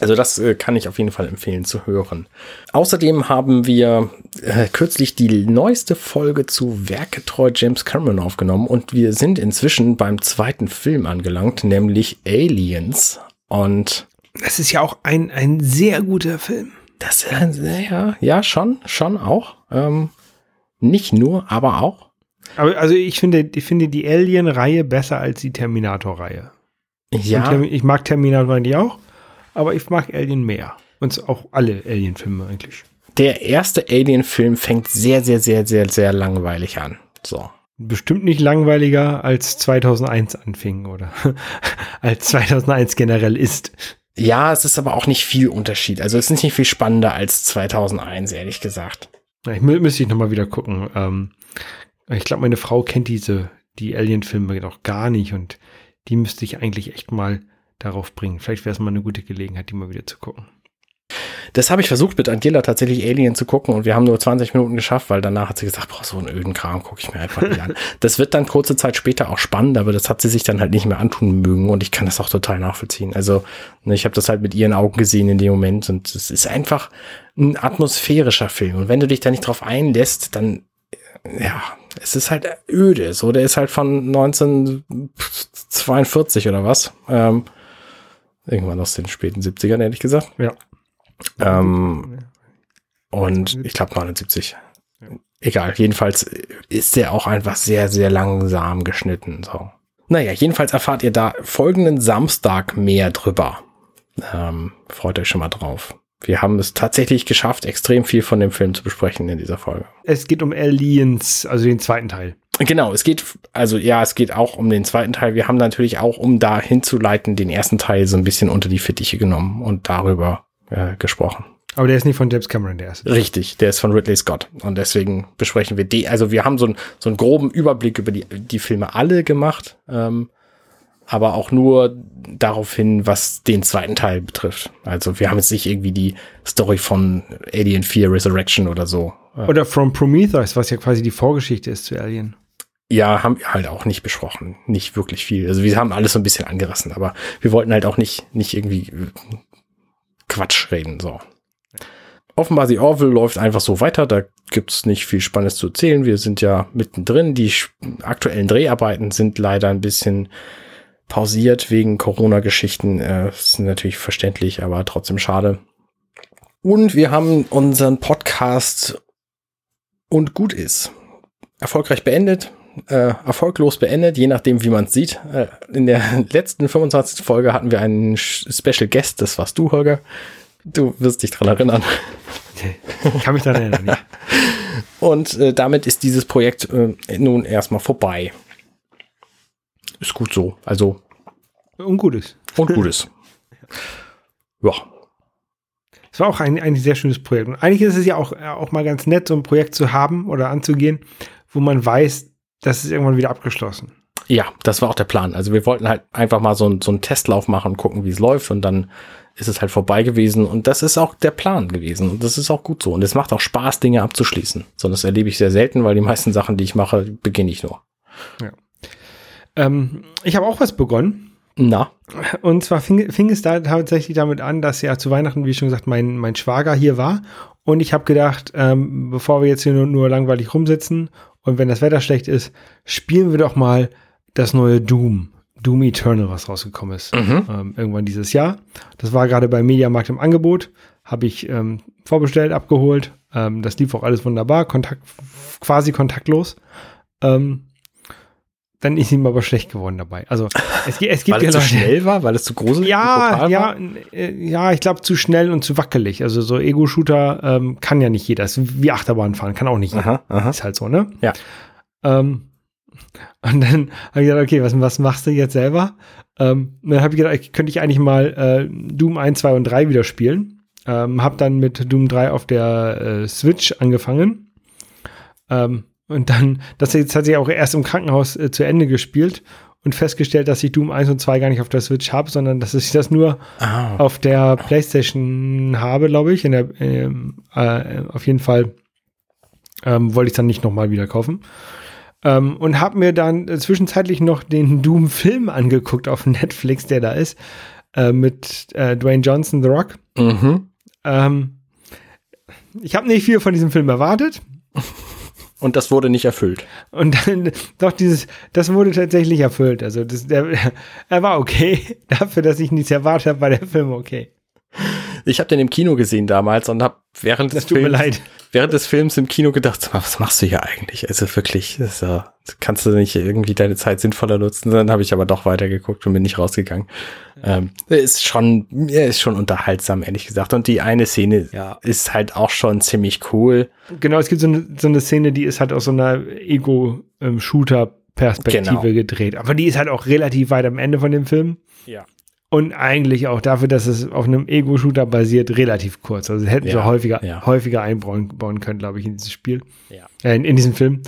[SPEAKER 3] Also das äh, kann ich auf jeden Fall empfehlen zu hören. Außerdem haben wir äh, kürzlich die neueste Folge zu Werketreu James Cameron aufgenommen und wir sind inzwischen beim zweiten Film angelangt, nämlich Aliens. Und
[SPEAKER 2] Das ist ja auch ein, ein sehr guter Film.
[SPEAKER 3] Das äh, ja, ja, schon, schon auch. Ähm, nicht nur, aber auch.
[SPEAKER 2] Aber also ich finde, ich finde die Alien-Reihe besser als die Terminator-Reihe.
[SPEAKER 3] Ja.
[SPEAKER 2] ich mag Terminator eigentlich auch, aber ich mag Alien mehr. Und auch alle Alien-Filme eigentlich.
[SPEAKER 3] Der erste Alien-Film fängt sehr, sehr, sehr, sehr, sehr langweilig an. So.
[SPEAKER 2] Bestimmt nicht langweiliger als 2001 anfing oder als 2001 generell ist.
[SPEAKER 3] Ja, es ist aber auch nicht viel Unterschied. Also es ist nicht viel spannender als 2001, ehrlich gesagt.
[SPEAKER 2] Ich mü müsste ich nochmal wieder gucken. Ähm, ich glaube, meine Frau kennt diese, die Alien-Filme noch gar nicht und die müsste ich eigentlich echt mal darauf bringen. Vielleicht wäre es mal eine gute Gelegenheit, die mal wieder zu gucken.
[SPEAKER 3] Das habe ich versucht mit Angela tatsächlich Alien zu gucken und wir haben nur 20 Minuten geschafft, weil danach hat sie gesagt, boah, so einen öden Kram gucke ich mir einfach nicht an. Das wird dann kurze Zeit später auch spannend, aber das hat sie sich dann halt nicht mehr antun mögen und ich kann das auch total nachvollziehen. Also ne, ich habe das halt mit ihren Augen gesehen in dem Moment und es ist einfach ein atmosphärischer Film und wenn du dich da nicht drauf einlässt, dann ja, es ist halt öde. So, der ist halt von 1942 oder was. Ähm, irgendwann aus den späten 70ern, ehrlich gesagt.
[SPEAKER 2] Ja.
[SPEAKER 3] Ähm, und ich glaube 79. Egal, jedenfalls ist der auch einfach sehr, sehr langsam geschnitten. So. Naja, jedenfalls erfahrt ihr da folgenden Samstag mehr drüber. Ähm, freut euch schon mal drauf. Wir haben es tatsächlich geschafft, extrem viel von dem Film zu besprechen in dieser Folge.
[SPEAKER 2] Es geht um Aliens, also den zweiten Teil.
[SPEAKER 3] Genau, es geht, also ja, es geht auch um den zweiten Teil. Wir haben natürlich auch, um da hinzuleiten, den ersten Teil so ein bisschen unter die Fittiche genommen und darüber äh, gesprochen.
[SPEAKER 2] Aber der ist nicht von James Cameron, der erste.
[SPEAKER 3] Richtig, der ist von Ridley Scott. Und deswegen besprechen wir die. Also wir haben so, ein, so einen groben Überblick über die, die Filme alle gemacht, ähm, aber auch nur darauf hin, was den zweiten Teil betrifft. Also wir haben jetzt nicht irgendwie die Story von Alien 4 Resurrection oder so.
[SPEAKER 2] Oder From Prometheus, was ja quasi die Vorgeschichte ist zu Alien.
[SPEAKER 3] Ja, haben wir halt auch nicht besprochen. Nicht wirklich viel. Also wir haben alles so ein bisschen angerissen, aber wir wollten halt auch nicht, nicht irgendwie Quatsch reden, so. Offenbar The Orville läuft einfach so weiter, da gibt's nicht viel Spannendes zu erzählen. Wir sind ja mittendrin. Die aktuellen Dreharbeiten sind leider ein bisschen pausiert wegen Corona-Geschichten. Äh, ist natürlich verständlich, aber trotzdem schade. Und wir haben unseren Podcast und gut ist. Erfolgreich beendet, äh, erfolglos beendet, je nachdem, wie man es sieht. Äh, in der letzten 25. Folge hatten wir einen Special Guest, das warst du, Holger. Du wirst dich dran erinnern.
[SPEAKER 2] Ich kann mich daran erinnern, ja.
[SPEAKER 3] Und äh, damit ist dieses Projekt äh, nun erstmal vorbei. Ist gut so. Also.
[SPEAKER 2] Und gutes.
[SPEAKER 3] Und gutes. ja.
[SPEAKER 2] Es war auch ein, ein sehr schönes Projekt. Und eigentlich ist es ja auch, auch mal ganz nett, so ein Projekt zu haben oder anzugehen, wo man weiß, das ist irgendwann wieder abgeschlossen.
[SPEAKER 3] Ja, das war auch der Plan. Also wir wollten halt einfach mal so, ein, so einen Testlauf machen, gucken, wie es läuft und dann ist es halt vorbei gewesen und das ist auch der Plan gewesen und das ist auch gut so und es macht auch Spaß, Dinge abzuschließen. So, das erlebe ich sehr selten, weil die meisten Sachen, die ich mache, beginne ich nur.
[SPEAKER 2] Ja. Ähm, ich habe auch was begonnen.
[SPEAKER 3] Na.
[SPEAKER 2] Und zwar fing, fing, es da tatsächlich damit an, dass ja zu Weihnachten, wie schon gesagt, mein, mein Schwager hier war. Und ich habe gedacht, ähm, bevor wir jetzt hier nur, nur langweilig rumsitzen und wenn das Wetter schlecht ist, spielen wir doch mal das neue Doom. Doom Eternal, was rausgekommen ist. Mhm. Ähm, irgendwann dieses Jahr. Das war gerade bei Mediamarkt im Angebot. Habe ich ähm, vorbestellt, abgeholt. Ähm, das lief auch alles wunderbar, Kontakt, quasi kontaktlos. Ähm, dann ist ihm aber schlecht geworden dabei. Also es, es gibt
[SPEAKER 3] weil
[SPEAKER 2] ja
[SPEAKER 3] es zu schnell war, weil es zu gruselig
[SPEAKER 2] ja, ja, äh, ja, ich glaube zu schnell und zu wackelig. Also so Ego-Shooter ähm, kann ja nicht jeder. ist wie Achterbahn fahren, kann auch nicht jeder. Aha, aha. Ist halt so, ne?
[SPEAKER 3] Ja.
[SPEAKER 2] Ähm, und dann habe ich gedacht, okay, was, was machst du jetzt selber? Ähm, dann habe ich gedacht, könnte ich eigentlich mal äh, Doom 1, 2 und 3 wieder spielen. Ähm, habe dann mit Doom 3 auf der äh, Switch angefangen. Ähm, und dann, das jetzt hat sich auch erst im Krankenhaus äh, zu Ende gespielt und festgestellt, dass ich Doom 1 und 2 gar nicht auf der Switch habe, sondern dass ich das nur oh. auf der PlayStation habe, glaube ich. In der, ähm, äh, auf jeden Fall ähm, wollte ich dann nicht nochmal wieder kaufen. Ähm, und habe mir dann zwischenzeitlich noch den Doom-Film angeguckt auf Netflix, der da ist, äh, mit äh, Dwayne Johnson, The Rock.
[SPEAKER 3] Mhm.
[SPEAKER 2] Ähm, ich habe nicht viel von diesem Film erwartet.
[SPEAKER 3] Und das wurde nicht erfüllt.
[SPEAKER 2] Und dann, doch, dieses, das wurde tatsächlich erfüllt. Also, das, der, er war okay. Dafür, dass ich nichts erwartet habe, war der Film okay.
[SPEAKER 3] Ich habe den im Kino gesehen damals und habe während des Films, während des Films im Kino gedacht, was machst du hier eigentlich? Also wirklich, uh, kannst du nicht irgendwie deine Zeit sinnvoller nutzen? Dann habe ich aber doch weitergeguckt und bin nicht rausgegangen. Ja. Ähm, ist schon, ist schon unterhaltsam, ehrlich gesagt. Und die eine Szene ja. ist halt auch schon ziemlich cool.
[SPEAKER 2] Genau, es gibt so eine, so eine Szene, die ist halt aus so einer Ego-Shooter-Perspektive genau. gedreht. Aber die ist halt auch relativ weit am Ende von dem Film.
[SPEAKER 3] Ja.
[SPEAKER 2] Und eigentlich auch dafür, dass es auf einem Ego-Shooter basiert, relativ kurz. Also hätten ja, sie häufiger, ja. häufiger einbauen bauen können, glaube ich, in dieses Spiel.
[SPEAKER 3] Ja.
[SPEAKER 2] Äh, in, in diesem Film.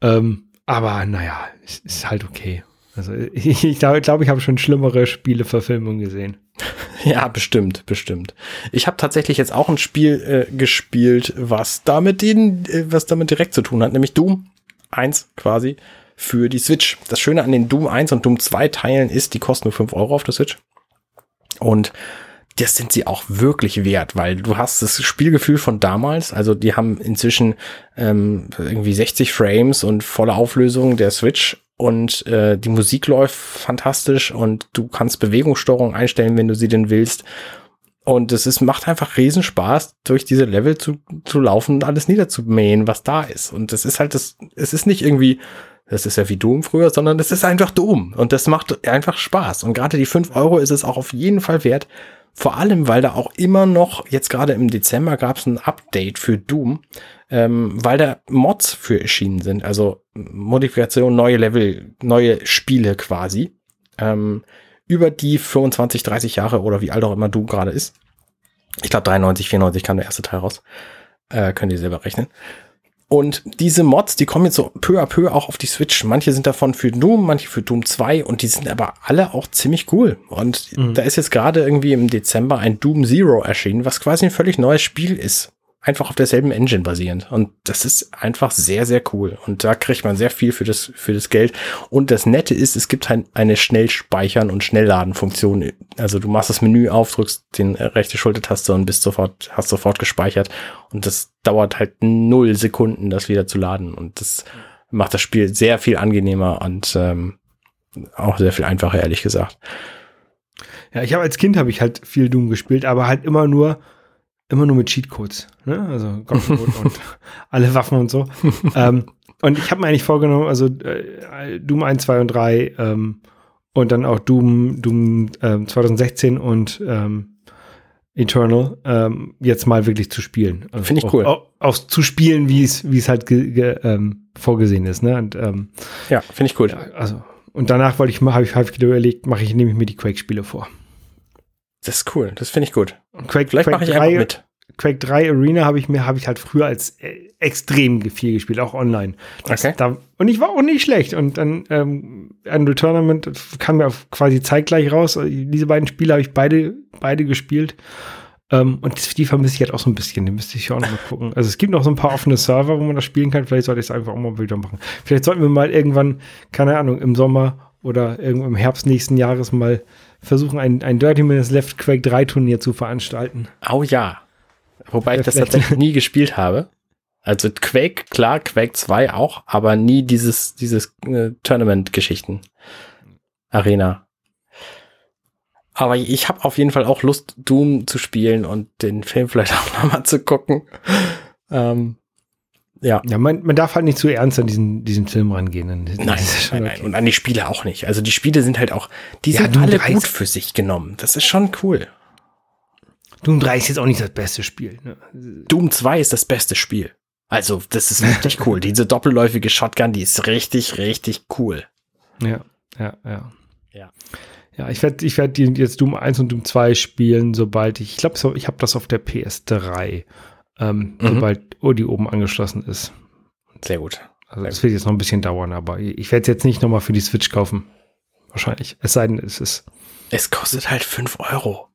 [SPEAKER 2] Ähm, aber naja, ist, ist halt okay. Also ich, ich glaube, glaub, ich habe schon schlimmere Spieleverfilmungen gesehen.
[SPEAKER 3] Ja, bestimmt, bestimmt. Ich habe tatsächlich jetzt auch ein Spiel äh, gespielt, was damit den, äh, was damit direkt zu tun hat, nämlich Doom 1 quasi für die Switch. Das Schöne an den Doom 1 und Doom 2 Teilen ist, die kosten nur 5 Euro auf der Switch. Und das sind sie auch wirklich wert, weil du hast das Spielgefühl von damals, also die haben inzwischen ähm, irgendwie 60 Frames und volle Auflösung der Switch und äh, die Musik läuft fantastisch und du kannst Bewegungssteuerung einstellen, wenn du sie denn willst. Und es ist, macht einfach Riesenspaß, durch diese Level zu, zu laufen und alles niederzumähen, was da ist. Und das ist halt das, es ist nicht irgendwie, das ist ja wie Doom früher, sondern das ist einfach Doom. Und das macht einfach Spaß. Und gerade die fünf Euro ist es auch auf jeden Fall wert. Vor allem, weil da auch immer noch, jetzt gerade im Dezember gab es ein Update für Doom, ähm, weil da Mods für erschienen sind. Also Modifikation, neue Level, neue Spiele quasi. Ähm, über die 25, 30 Jahre oder wie alt auch immer Doom gerade ist. Ich glaube 93, 94 kam der erste Teil raus. Äh, könnt ihr selber rechnen. Und diese Mods, die kommen jetzt so peu à peu auch auf die Switch. Manche sind davon für Doom, manche für Doom 2 und die sind aber alle auch ziemlich cool. Und mhm. da ist jetzt gerade irgendwie im Dezember ein Doom Zero erschienen, was quasi ein völlig neues Spiel ist einfach auf derselben Engine basierend. Und das ist einfach sehr, sehr cool. Und da kriegt man sehr viel für das, für das Geld. Und das Nette ist, es gibt halt eine Schnellspeichern- und Schnellladen-Funktion. Also du machst das Menü auf, drückst den rechte Schultertaste und bist sofort, hast sofort gespeichert. Und das dauert halt null Sekunden, das wieder zu laden. Und das macht das Spiel sehr viel angenehmer und ähm, auch sehr viel einfacher, ehrlich gesagt.
[SPEAKER 2] Ja, ich habe als Kind habe ich halt viel Doom gespielt, aber halt immer nur immer nur mit Cheatcodes. Ne? Also Gottenmode und alle Waffen und so. ähm, und ich habe mir eigentlich vorgenommen, also äh, Doom 1, 2 und 3 ähm, und dann auch Doom, Doom ähm, 2016 und ähm, Eternal ähm, jetzt mal wirklich zu spielen.
[SPEAKER 3] Also Finde ich cool.
[SPEAKER 2] Auch, auch, zu spielen, wie es wie es halt ge, ge, ähm, vorgesehen ist. Ne? Und, ähm,
[SPEAKER 3] ja, finde ich cool. Ja,
[SPEAKER 2] also und danach wollte ich mal, habe ich, hab ich überlegt, mache ich nehme ich mir die Quake-Spiele vor.
[SPEAKER 3] Das ist cool, das finde ich gut.
[SPEAKER 2] Quake, Vielleicht mache ich 3, einfach mit. Quake 3 Arena habe ich mir, habe ich halt früher als äh, extrem viel gespielt, auch online. Das, okay. Da, und ich war auch nicht schlecht. Und dann ähm, Unreal Tournament kam ja quasi zeitgleich raus. Diese beiden Spiele habe ich beide, beide gespielt. Ähm, und die vermisse ich halt auch so ein bisschen. Die müsste ich auch noch mal gucken. Also es gibt noch so ein paar offene Server, wo man das spielen kann. Vielleicht sollte ich es einfach auch mal wieder machen. Vielleicht sollten wir mal irgendwann, keine Ahnung, im Sommer oder irgendwo im Herbst nächsten Jahres mal versuchen, ein, ein Dirty Minutes Left Quake 3 Turnier zu veranstalten.
[SPEAKER 3] Oh ja. Wobei ich das tatsächlich nie gespielt habe. Also Quake, klar, Quake 2 auch, aber nie dieses, dieses äh, Tournament-Geschichten. Arena. Aber ich habe auf jeden Fall auch Lust, Doom zu spielen und den Film vielleicht auch nochmal zu gucken. Ähm, ja.
[SPEAKER 2] Ja, man, man darf halt nicht zu ernst an diesen, diesen Film rangehen.
[SPEAKER 3] nein, nein, nein. Und an die Spiele auch nicht. Also die Spiele sind halt auch, die ja, sind alle gut für sich genommen. Das ist schon cool.
[SPEAKER 2] Doom 3 ist jetzt auch nicht das beste Spiel. Ne?
[SPEAKER 3] Doom 2 ist das beste Spiel. Also, das ist wirklich cool. Diese doppelläufige Shotgun, die ist richtig, richtig cool.
[SPEAKER 2] Ja, ja, ja.
[SPEAKER 3] Ja.
[SPEAKER 2] Ja, ich werde ich werd jetzt Doom 1 und Doom 2 spielen, sobald ich, ich glaube, ich habe das auf der PS3 ähm, mhm. sobald Odi oben angeschlossen ist.
[SPEAKER 3] Sehr gut.
[SPEAKER 2] Also das wird jetzt noch ein bisschen dauern, aber ich werde es jetzt nicht nochmal für die Switch kaufen. Wahrscheinlich. Es sei denn, es ist.
[SPEAKER 3] Es kostet halt 5 Euro.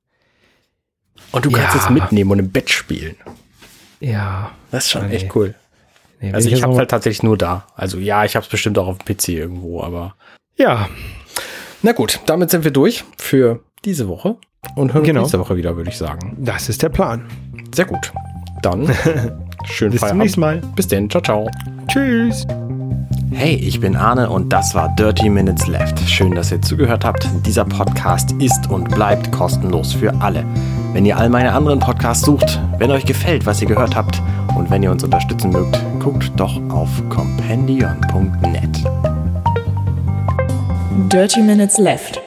[SPEAKER 3] Und du ja. kannst es mitnehmen und im Bett spielen.
[SPEAKER 2] Ja.
[SPEAKER 3] Das ist schon nee. echt cool. Nee, also ich, ich habe halt tatsächlich nur da. Also ja, ich habe es bestimmt auch auf dem PC irgendwo, aber.
[SPEAKER 2] Ja.
[SPEAKER 3] Na gut, damit sind wir durch für diese Woche und hören genau. uns nächste Woche wieder, würde ich sagen.
[SPEAKER 2] Das ist der Plan.
[SPEAKER 3] Sehr gut. Dann schön
[SPEAKER 2] Bis zum nächsten Mal.
[SPEAKER 3] Bis denn. Ciao, ciao.
[SPEAKER 2] Tschüss.
[SPEAKER 3] Hey, ich bin Arne und das war Dirty Minutes Left. Schön, dass ihr zugehört habt. Dieser Podcast ist und bleibt kostenlos für alle. Wenn ihr all meine anderen Podcasts sucht, wenn euch gefällt, was ihr gehört habt und wenn ihr uns unterstützen mögt, guckt doch auf compendion.net.
[SPEAKER 1] Dirty Minutes Left